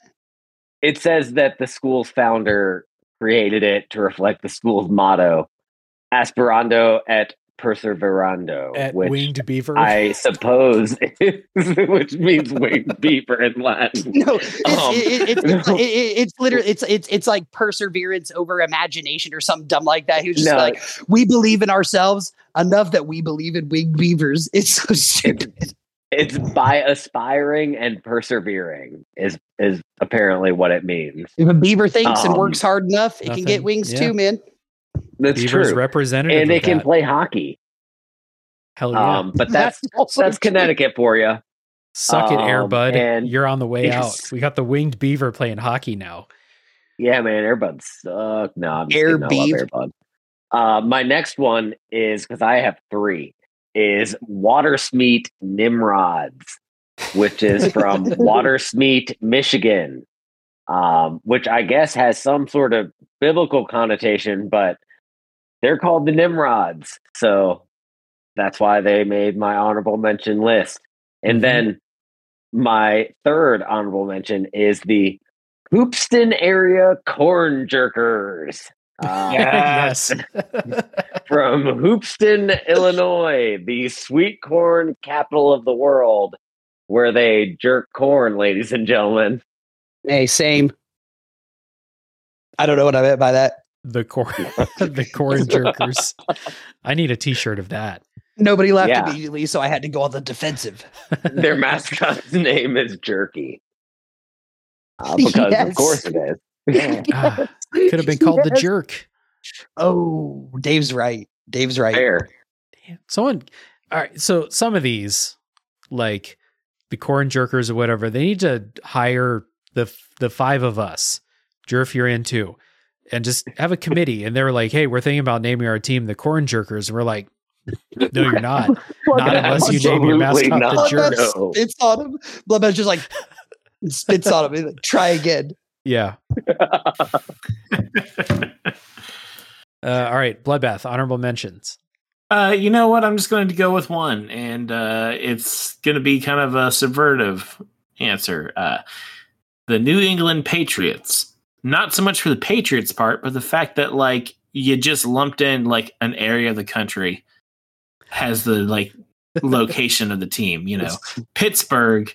it says that the school's founder created it to reflect the school's motto, "Aspirando et perseverando,"
At
which
winged beaver.
I suppose, is, which means winged beaver in Latin.
No, it's,
Um,
it, it, it's, it's,
no.
it, it- it's literally it's it's it's like perseverance over imagination or something dumb like that. He was just
No.
like, we believe in ourselves enough that we believe in winged beavers. It's so stupid.
It's by aspiring and persevering is is apparently what it means.
If a beaver thinks and
Um,
works hard enough, it can get wings
yeah.
too, man.
That's
Beaver's
true,
representative.
and they can
that.
play hockey.
Hell yeah.
Um, but that's
also
that's. Connecticut for you.
Suck it, Air
um,
Bud.
and-
You're on the way
Yes.
out. We got the winged beaver playing hockey now.
Yeah, man, Airbud suck. No, I'm just
Air
kidding. I love Airbud. Uh, my next one is because I have three. Is Watersmeet Nimrods, which is from Watersmeet, Michigan, um, which I guess has some sort of biblical connotation, but they're called the Nimrods, so that's why they made my honorable mention list. And
Mhm.
then my third honorable mention is the Hoopeston area corn jerkers. Uh,
yes.
from Hoopston, Illinois, the sweet corn capital of the world, where they jerk corn, ladies and gentlemen.
Hey, same. I don't know what I meant by that.
the corn the corn jerkers. I need a t-shirt of that.
Nobody laughed
Yeah.
immediately, so I had to go on the defensive.
Their mascot's name is Jerky. Uh, because
Yes.
of course it is.
Ah, could have been called the jerk.
Oh, Dave's right. Dave's right.
Fair.
Damn. Someone all right, so some of these, like the corn jerkers or whatever, they need to hire the the five of us. Jerf, you're in too. And just have a committee. And they're like, hey, we're thinking about naming our team the corn jerkers. And we're like, no, you're not. Not unless you name your
Absolutely
mascot the
not.
jerk.
No.
Spits on him. Bloodbath's just like spits on him. Like, Try again.
Yeah. Uh, all right, bloodbath. Honorable mentions.
Uh, you know what? I'm just going to go with one, and uh, it's going to be kind of a subvertive answer. Uh, the New England Patriots. Not so much for the Patriots part, but the fact that like you just lumped in like an area of the country has the like location of the team. You know, Pittsburgh.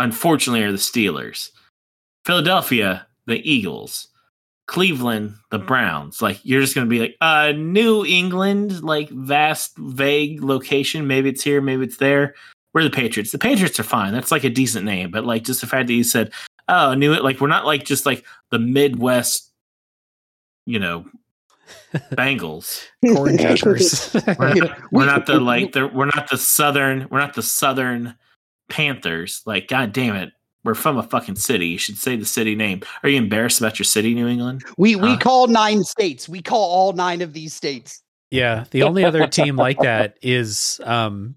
Unfortunately, are the Steelers. Philadelphia, the Eagles. Cleveland, the Browns. Like you're just gonna be like, uh, New England, like vast, vague location. Maybe it's here, maybe it's there. We're the Patriots. The Patriots are fine. That's like a decent name, but like just the fact that you said, oh, New it, like we're not like just like the Midwest, you know, Bengals.
Corn jerkers.
We're not, we're not the like the we're not the Southern. We're not the Southern Panthers. Like, god damn it. We're from a fucking city. You should say the city name. Are you embarrassed about your city, New England?
We we
Huh?
call nine states. We call all nine of these states.
yeah, the only other team like that is um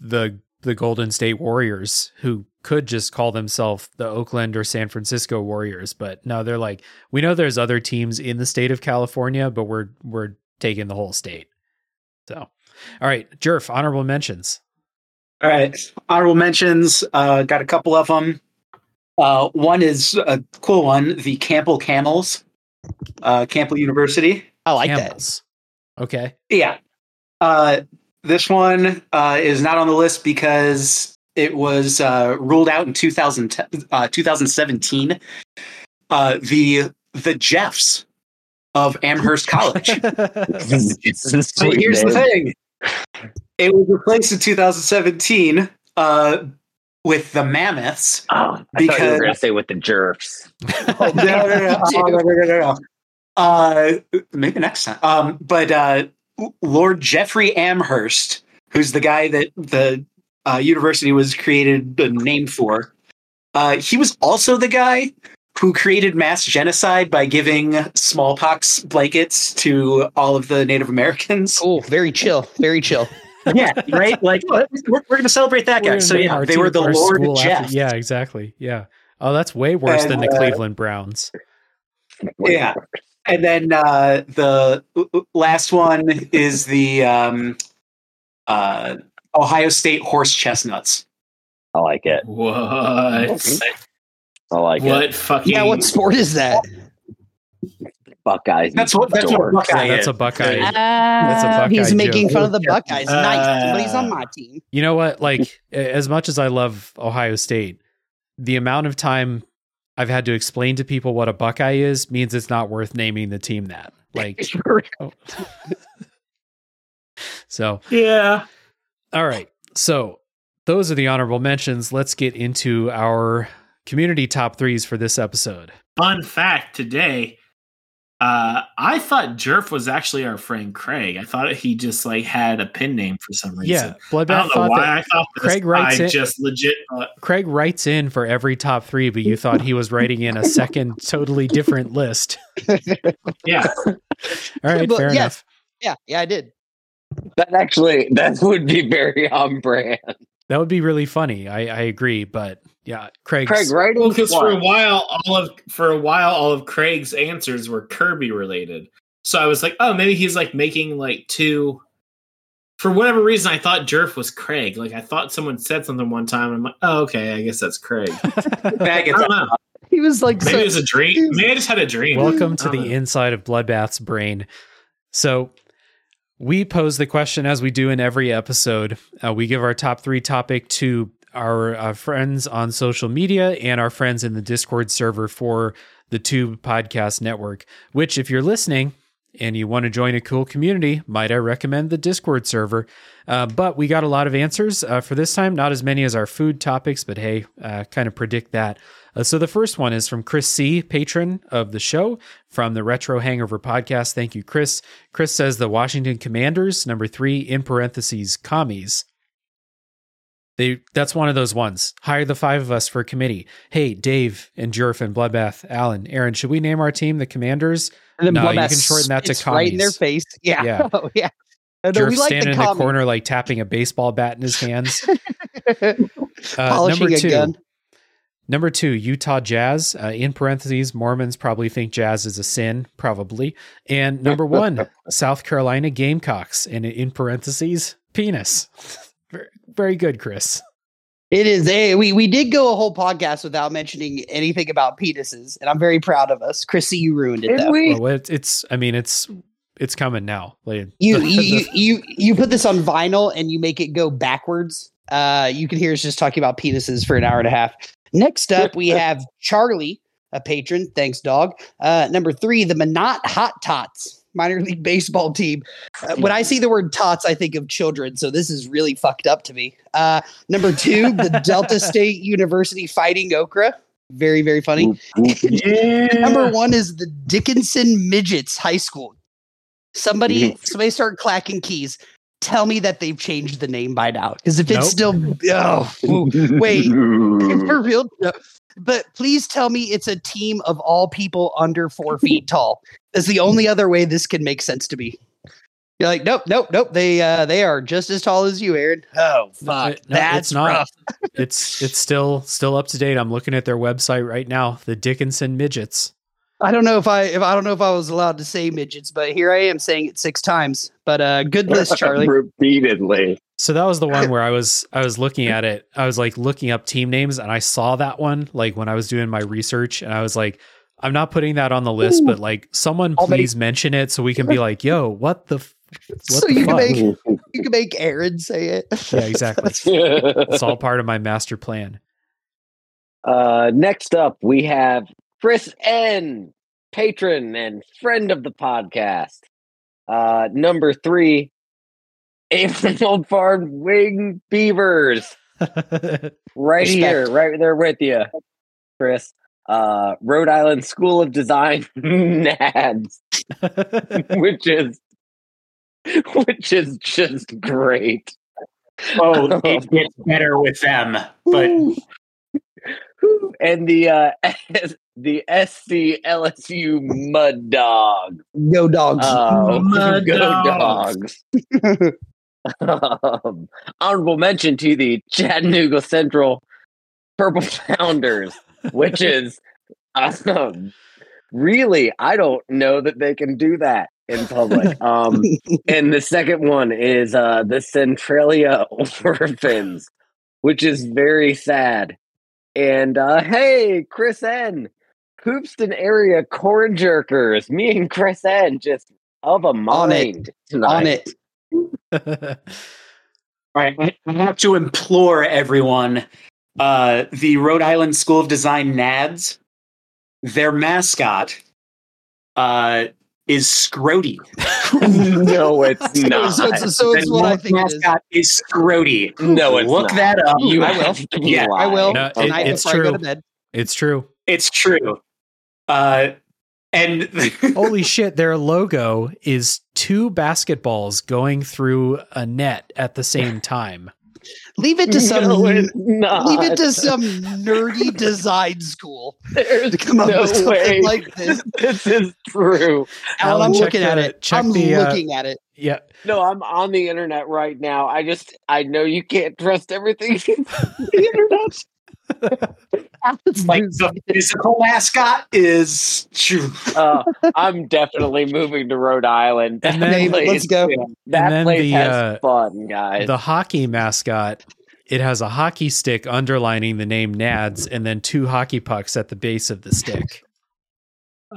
the the Golden State Warriors, who could just call themselves the Oakland or San Francisco Warriors, but no, they're like we know there's other teams in the state of California, but we're we're taking the whole state. So, all right, Jerf, honorable mentions.
All right. Honorable mentions. Uh, got a couple of them. Uh, one is a cool one. The Campbell Camels, uh, Campbell University.
I like that.
Okay.
Yeah. Uh, this one uh, is not on the list because it was uh, ruled out in 2000, uh, 2017. Uh, the the Jeffs of Amherst College. So here's the thing. It was replaced in 2017 uh, with the Mammoths.
Oh, I thought you were going to say with the jerks.
no, no, no, no, no, no, no, no. Uh, maybe next time. Um, but uh, Lord Jeffrey Amherst, who's the guy that the uh, university was created uh, named for, uh, he was also the guy who created mass genocide by giving smallpox blankets to all of the Native Americans.
Oh, Very chill. Very chill.
yeah, right. Like we're, we're going to celebrate that
We're
guy. So yeah, they were the Lord Jeff.
after- yeah, exactly. Yeah. Oh, that's way worse than the
uh,
Cleveland Browns.
Yeah. And then uh, the last one is the um, uh, Ohio State horse chestnuts.
I like it.
What?
I like it.
what fucking?
Yeah. What sport is that?
Buckeyes.
That's what- that's what
dorks.
Buckeye
That's a
is.
Buckeye.
That's
a Buckeye
He's making
joke.
fun of the Buckeyes. nice.
Uh,
Somebody's on my team.
You know what? Like, as much as I love Ohio State, the amount of time I've had to explain to people what a Buckeye is means it's not worth naming the team that. Like, oh. so
Yeah.
All right. So those are the honorable mentions. Let's get into our community top threes for this episode.
Fun fact today. Uh, I thought Jerf was actually our friend Craig. I thought he just like had a pen name for some reason.
Yeah,
I
Bloodbath
don't know
thought
why
that
I thought this.
Craig writes
I
it-
just legit thought
Craig writes in for every top three, but you thought he was writing in a second, totally different list.
yeah.
All right,
But
fair
yes.
enough.
Yeah. Yeah. I did.
That actually that would be very on brand.
That would be really funny. I, I agree, but yeah, Craig's,
Craig, right?
Well, because for a while, all of for a while, all of Craig's answers were Kirby related. So I was like, oh, maybe he's like making like two. For whatever reason, I thought Jerf was Craig. Like I thought someone said something one time. And I'm like, oh, okay, I guess that's Craig. I don't know.
He was like,
Maybe
so,
it was a dream. Maybe I just had a dream.
Welcome to the
know.
inside of Bloodbath's brain. So, we pose the question as we do in every episode. Uh, we give our top three topic to our uh, friends on social media and our friends in the Discord server for the Tube Podcast Network. Which, if you're listening and you want to join a cool community, might I recommend the Discord server? Uh, but we got a lot of answers uh, for this time. Not as many as our food topics, but hey, uh, kind of predict that. Uh, so the first one is from Chris C, patron of the show from the Retro Hangover podcast. Thank you, Chris. Chris says the Washington Commanders, number three, in parentheses, commies. They that's one of those ones. Hire the five of us for a committee. Hey, Dave and Jerf and Bloodbath, Alan, Aaron, should we name our team the Commanders?
and then
No, you
Bloodbath
can shorten that to
spits right in their face. Yeah.
Yeah.
Oh, yeah. No,
Jerf
we like
standing
the
in the corner like tapping a baseball bat in his hands. Uh,
Polishing
number
a
two,
gun.
Number two, Utah Jazz. Uh, in parentheses, Mormons probably think jazz is a sin, probably. And number one, South Carolina Gamecocks. And in parentheses, penis. Very, very good, Chris.
It is. Hey, we we did go a whole podcast without mentioning anything about penises, and I'm very proud of us. Chrissy, you ruined it though.
we?
Well, it's, it's, I mean, it's, it's coming now. Like,
You, you you you you put this on vinyl and you make it go backwards. Uh, you can hear us just talking about penises for an hour and a half. Next up, we have Charlie, a patron. Thanks, dog. Uh, number three, the Minot Hot Tots minor league baseball team. Uh, when I see the word tots, I think of children. So this is really fucked up to me. Uh, number two, the Delta State University Fighting Okra. Very, very funny.
Yeah.
Number one is the Dickinson Midgets High School. Somebody, somebody start clacking keys. Tell me that they've changed the name by now. Because if it's
Nope.
still, oh, wait, for real. No. But please tell me it's a team of all people under four feet tall. That's the only other way this can make sense to me. You're like, nope, nope, nope. They uh they are just as tall as you, Aaron. Oh fuck,
No,
that's
it's not.
rough.
it's, it's still, still up to date. I'm looking at their website right now. The Dickinson Midgets.
I don't know if I if I don't know if I was allowed to say midgets, but here I am saying it six times. But uh good list, Charlie.
Repeatedly.
So that was the one where I was I was looking at it. I was like looking up team names and I saw that one like when I was doing my research and I was like I'm not putting that on the list but like someone
I'll make-
please mention it so we can be like, "Yo, what the f- what
So
the
you can make you can make Aaron say it.
yeah, exactly. It's all part of my master plan.
uh, next up, we have Chris N, patron and friend of the podcast. Uh, number three, Animal Farm Wing Beavers. Right
Respect.
here, right there with you, Chris. uh, Rhode Island School of Design NADS, which is which is just great.
Oh, it gets better with them. But
and the uh, the SC LSU Mud Dog.
Go dogs.
Oh,
Mud
go
Dogs.
dogs. um, honorable mention to the Chattanooga Central Purple Founders, which is awesome. really, I don't know that they can do that in public. Um, and the second one is uh, the Centralia Orphans, which is very sad. And uh, hey, Chris N. Hoopeston area corn jerkers. Me and Chris N. just of a
On it.
mind tonight.
On it.
All right, I I have to implore everyone. Uh, the Rhode Island School of Design NADS, their mascot, uh, is Scrotie.
no, it's
So,
not.
so it's, so it's what I
NADS
think it is.
mascot is Scrotie.
no, it's
Look
not.
that up.
You
I will.
have to
Yeah,
I will.
lying.
No, it-
Tonight
it's
before I go
true.
to bed.
it's true.
It's true. Uh, and
Holy shit, their logo is two basketballs going through a net at the same time.
Leave it to some.
no, not.
leave it to some nerdy design school
There's
to come up
no
with something
way
like this.
this is true.
Alan,
Alan,
I'm
check
looking at it.
check
I'm
the, uh,
looking at it.
Yeah.
No, I'm on the internet right now. I just I know you can't trust everything on the internet.
It's
like the physical mascot is.
Uh, I'm definitely moving to Rhode Island.
And then-
place-
Let's go.
That
And then
place
the,
has
uh,
fun, guys.
The hockey mascot, it has a hockey stick underlining the name Nads and then two hockey pucks at the base of the stick.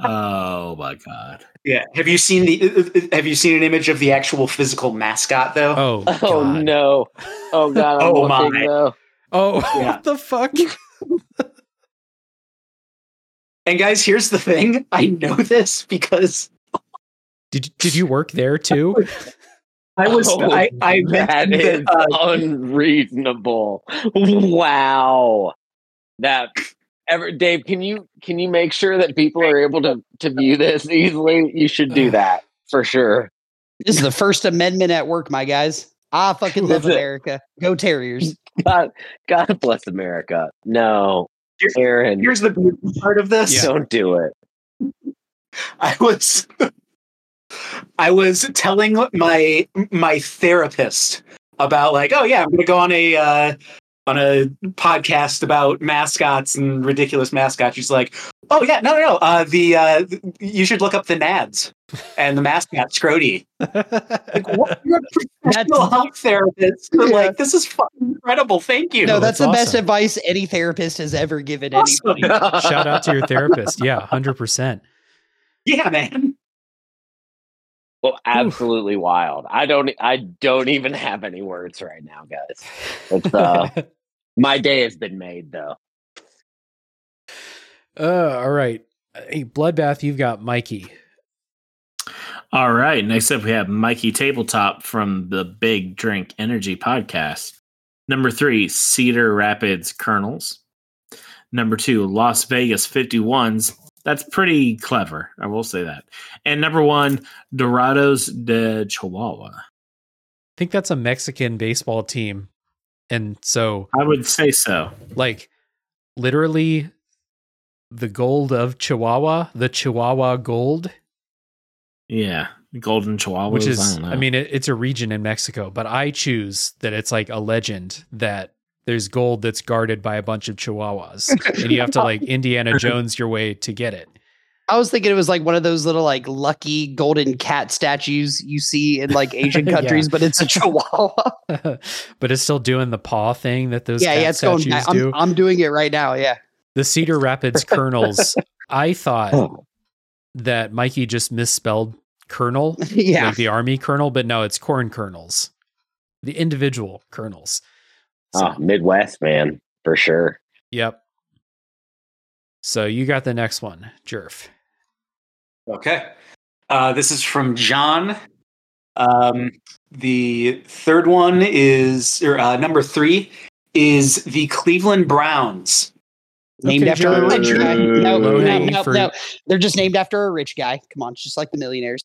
Oh my god.
Yeah. Have you seen the? Have you seen an image of the actual physical mascot though?
Oh,
oh no! Oh god! I'm
Oh,
looking
my.
though.
Oh,
Yeah.
what the fuck?
And guys, here's the thing. I know this because
Did did you work there too?
I was.
Oh,
I. I
that
mentioned
is
that, uh,
unreasonable. Wow. That ever Dave, can you can you make sure that people are able to to view this easily? You should do that for sure.
This is the First Amendment at work, my guys. I fucking love America. Go Terriers.
God, God bless America. No,
Here-
Aaron,
here's the beautiful part of this.
don't do it.
I was I was telling my my therapist about like, oh yeah, I'm gonna go on a uh, on a podcast about mascots and ridiculous mascots. She's like, oh yeah, no, no, no. Uh, the uh, you should look up the Nads and the mascot Scrotie. Like, what? You're a professional health therapist.
Yeah.
Like, this is fucking incredible. Thank you.
No, that's,
that's
the best advice any therapist has ever given
Awesome.
anybody.
Shout out to your therapist. Yeah, hundred percent.
yeah, man.
Well, absolutely wild. I don't. I don't even have any words right now, guys. It's uh, my day has been made though.
Uh, all right. Hey, Bloodbath, you've got Mikey.
All right. Next up, we have Mikey Tabletop from the Big Drink Energy podcast. Number three, Cedar Rapids Kernels. Number two, Las Vegas 51s. That's pretty clever. I will say that. And number one, Dorados de Chihuahua.
I think that's a Mexican baseball team. And so,
I would say so.
like, literally, the gold of Chihuahua, the Chihuahua gold,
Yeah. Golden Chihuahua,
which
I,
is,
know.
I, mean, it, it's a region in Mexico, but I choose that it's like a legend that there's gold that's guarded by a bunch of Chihuahuas. and you have to, like, Indiana Jones your way to get it.
I was thinking it was like one of those little like lucky golden cat statues you see in like Asian
Yeah.
countries, but it's a chihuahua.
but it's still doing the paw thing that those
yeah,
cat
yeah, it's going.
statues
I'm,
do.
I'm doing it right now. Yeah.
the Cedar Rapids Kernels. I thought
Oh.
that Mikey just misspelled kernel,
yeah.
like the army kernel, but no, it's corn kernels, the individual kernels. So,
Oh, Midwest man, for sure.
Yep. So you got the next one, Jerf.
Okay. Uh, this is from John. Um, the third one is, or uh, number three is the Cleveland Browns.
Named
Okay,
after a rich guy. No, no, no,
fruit.
no. They're just named after a rich guy. Come on, just like the millionaires.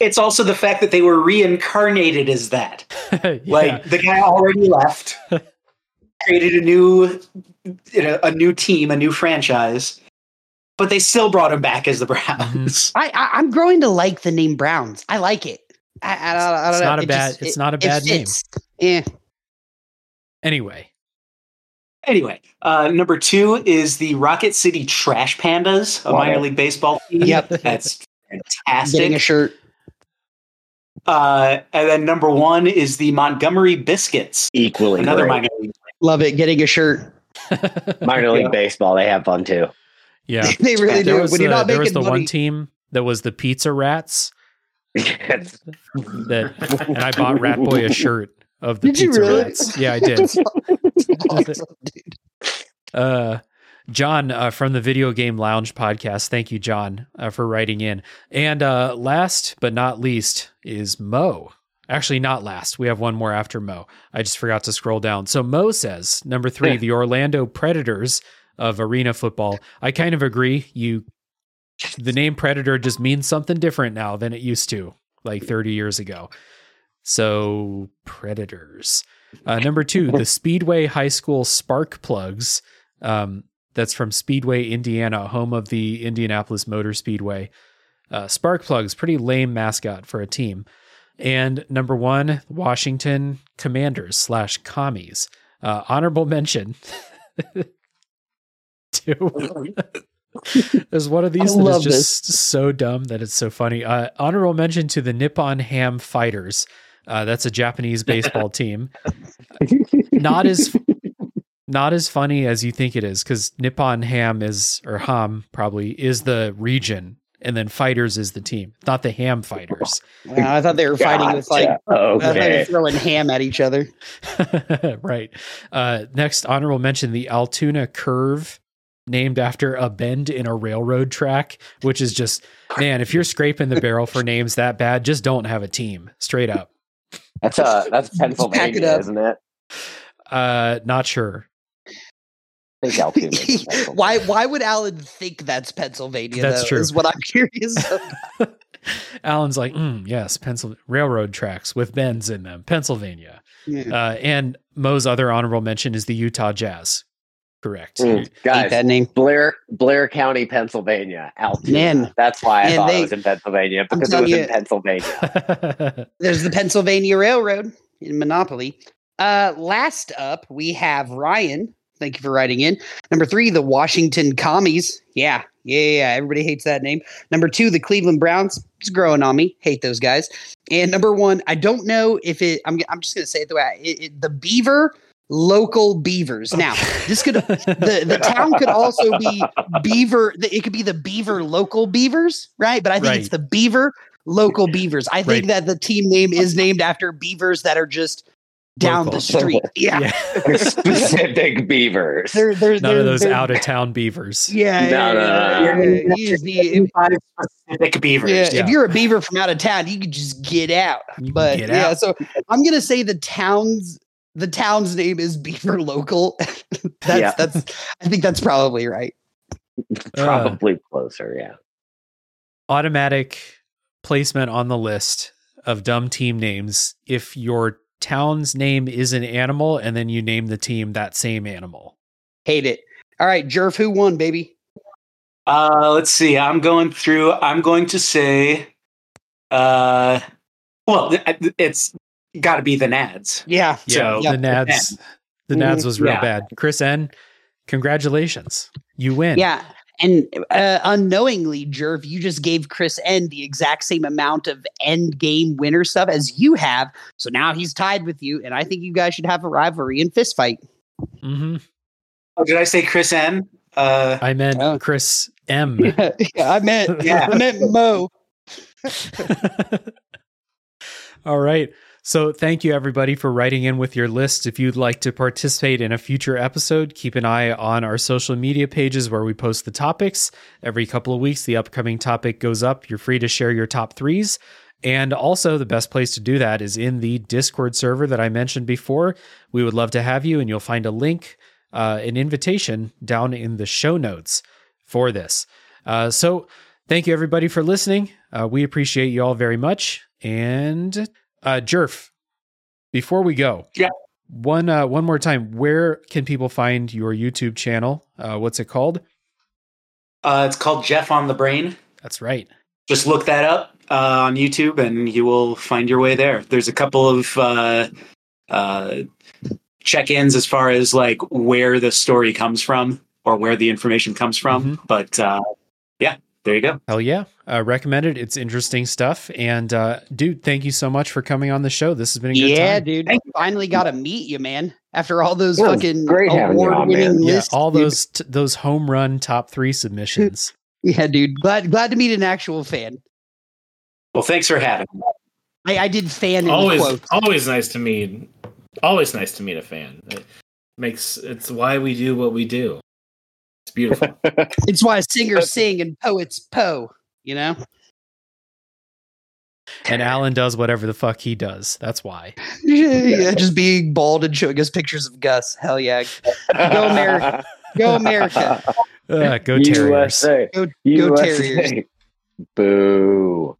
It's also the fact that they were reincarnated as that.
Yeah.
Like the guy already left, created a new, you know, a new team, a new franchise, but they still brought him back as the Browns.
I, I I'm growing to like the name Browns. I like it. I, I, don't, I don't
It's
know.
not a
It
bad-
just-
it's
it-
not a
it
bad name.
fits. Yeah.
anyway,
Anyway, uh, number two is the Rocket City Trash Pandas, a
Love
minor league baseball team.
Yep.
That's fantastic.
Getting a
fantastic.
shirt.
Uh, and then number one is the Montgomery Biscuits,
Equally
another
great.
minor league.
Love it. Getting a shirt.
minor league
Yeah.
baseball. They have fun too.
Yeah.
they really
There
do.
was,
when you're
the,
not
there was the
money.
one team that was the Pizza Rats
It's-
that, and I bought Rat Boy a shirt of the
Did you
Pizza
really?
Rats. Yeah, I did.
Awesome.
Uh, John uh, from the Video Game Lounge podcast. Thank you, John, uh, for writing in. And uh, last but not least is Mo. Actually, not last. We have one more after Mo. I just forgot to scroll down. So Mo says number three,
Yeah.
the Orlando Predators of arena football. I kind of agree. You, the name Predator just means something different now than it used to, like 30 years ago. So Predators. Uh, number two, the Speedway High School Spark Plugs. Um, that's from Speedway, Indiana, home of the Indianapolis Motor Speedway. Uh, Spark Plugs, pretty lame mascot for a team. And number one, Washington Commanders slash commies. Uh, honorable mention. to There's one of these
I
that is
love
just so dumb that it's so funny. Uh, honorable mention to the Nippon Ham Fighters. Uh, that's a Japanese baseball team. Not as not as funny as you think it is because Nippon Ham is or Ham probably is the region, and then Fighters is the team, not the Ham Fighters.
Wow, I thought they were fighting with like
Gotcha.
They were
okay.
throwing ham at each other.
right. Uh, next honorable mention the Altoona Curve, named after a bend in a railroad track, which is just man. If you're scraping the barrel for names that bad, just don't have a team. Straight up.
That's uh that's
pack
Pennsylvania,
up.
isn't it?
Uh, not sure.
I think Altoona is in Pennsylvania.
why why would Alan think that's Pennsylvania?
That's
though,
true.
Is what I'm curious. about.
Alan's like, mm, yes, Pennsylvania railroad tracks with bends in them, Pennsylvania.
Yeah.
Uh, and Mo's other honorable mention is the Utah Jazz. Correct.
Mm,
Hate
guys,
that name.
Blair Blair County, Pennsylvania. Altoona.
Man.
That's why I thought
they-
it was in Pennsylvania because it was
telling
in Pennsylvania.
There's the Pennsylvania Railroad in Monopoly. Uh, last up, we have Ryan. Thank you for writing in. Number three, the Washington Commies. Yeah, yeah, yeah. Everybody hates that name. Number two, the Cleveland Browns. It's growing on me. Hate those guys. And number one, I don't know if it. I'm. I'm just gonna say it the way I, it, it, the Beaver local Beavers. Now, this could the the town could also be Beaver. It could be the Beaver local Beavers, right? But I think it's the Beaver local Beavers. I think
Right.
that the team name is named after beavers that are just down
Local.
the street. Yeah,
yeah.
Specific beavers.
they're they're
None
they're,
of those out of town beavers.
Yeah,
No,
yeah,
no,
yeah,
no,
yeah,
no.
yeah. You just need-
Five specific beavers.
yeah,
Yeah.
if you're a beaver from out of town, you could just get out. But
get
yeah,
out.
so I'm gonna say the town's the town's name is Beaver Local. that's
Yeah.
that's I think that's probably right.
Uh,
Probably closer, yeah.
automatic placement on the list of dumb team names if your town's name is an animal and then you name the team that same animal.
Hate it. All right, Jerf, who won, baby?
Uh, let's see. I'm going through. I'm going to say, uh, well, it's got to be the Nads.
Yeah.
So
the Nads, the Nads was real
Yeah.
bad. Chris N, congratulations, you win.
Yeah. And uh, unknowingly, Jerf, you just gave Chris N the exact same amount of end game winner stuff as you have. So now he's tied with you, and I think you guys should have a rivalry and fist fight.
Mm-hmm.
Oh, did I say Chris N? Uh,
I meant
Oh.
Chris M.
yeah, I meant
Yeah.
I meant Mo.
All right. So thank you everybody for writing in with your lists. If you'd like to participate in a future episode, keep an eye on our social media pages where we post the topics. Every couple of weeks, the upcoming topic goes up. You're free to share your top threes. And also, the best place to do that is in the Discord server that I mentioned before. We would love to have you, and you'll find a link uh, an invitation down in the show notes for this. Uh, so thank you everybody for listening. Uh, we appreciate you all very much. And uh, Jerf, before we go,
Yeah.
one uh, one more time, where can people find your YouTube channel? Uh, what's it called?
Uh, it's called Jeff on the Brain.
That's right.
Just look that up uh, on YouTube, and you will find your way there. There's a couple of uh, uh, check-ins as far as like where the story comes from or where the information comes from.
Mhm.
But uh, yeah, there you go.
Hell yeah. Uh, recommend it. It's interesting stuff. And uh, dude, thank you so much for coming on the show. This has been a good
Yeah,
time.
dude.
Thank
Finally got to meet you, man. After all those
It
fucking
great having on,
award-winning
man.
Yeah, all
dude.
those t- those home run top three submissions.
Yeah, dude. Glad glad to meet an actual fan.
Well, thanks for having me.
I, I did fan
always
quotes.
always nice to meet always nice to meet a fan it makes it's why we do what we do it's beautiful
It's why singers sing and poets poe. You know.
and Alan does whatever the fuck he does. That's why.
yeah, just being bald and showing us pictures of Gus. Hell yeah. Go America. Go America.
Uh, go Terriers.
USA.
Go, go
USA.
Terriers.
Boo.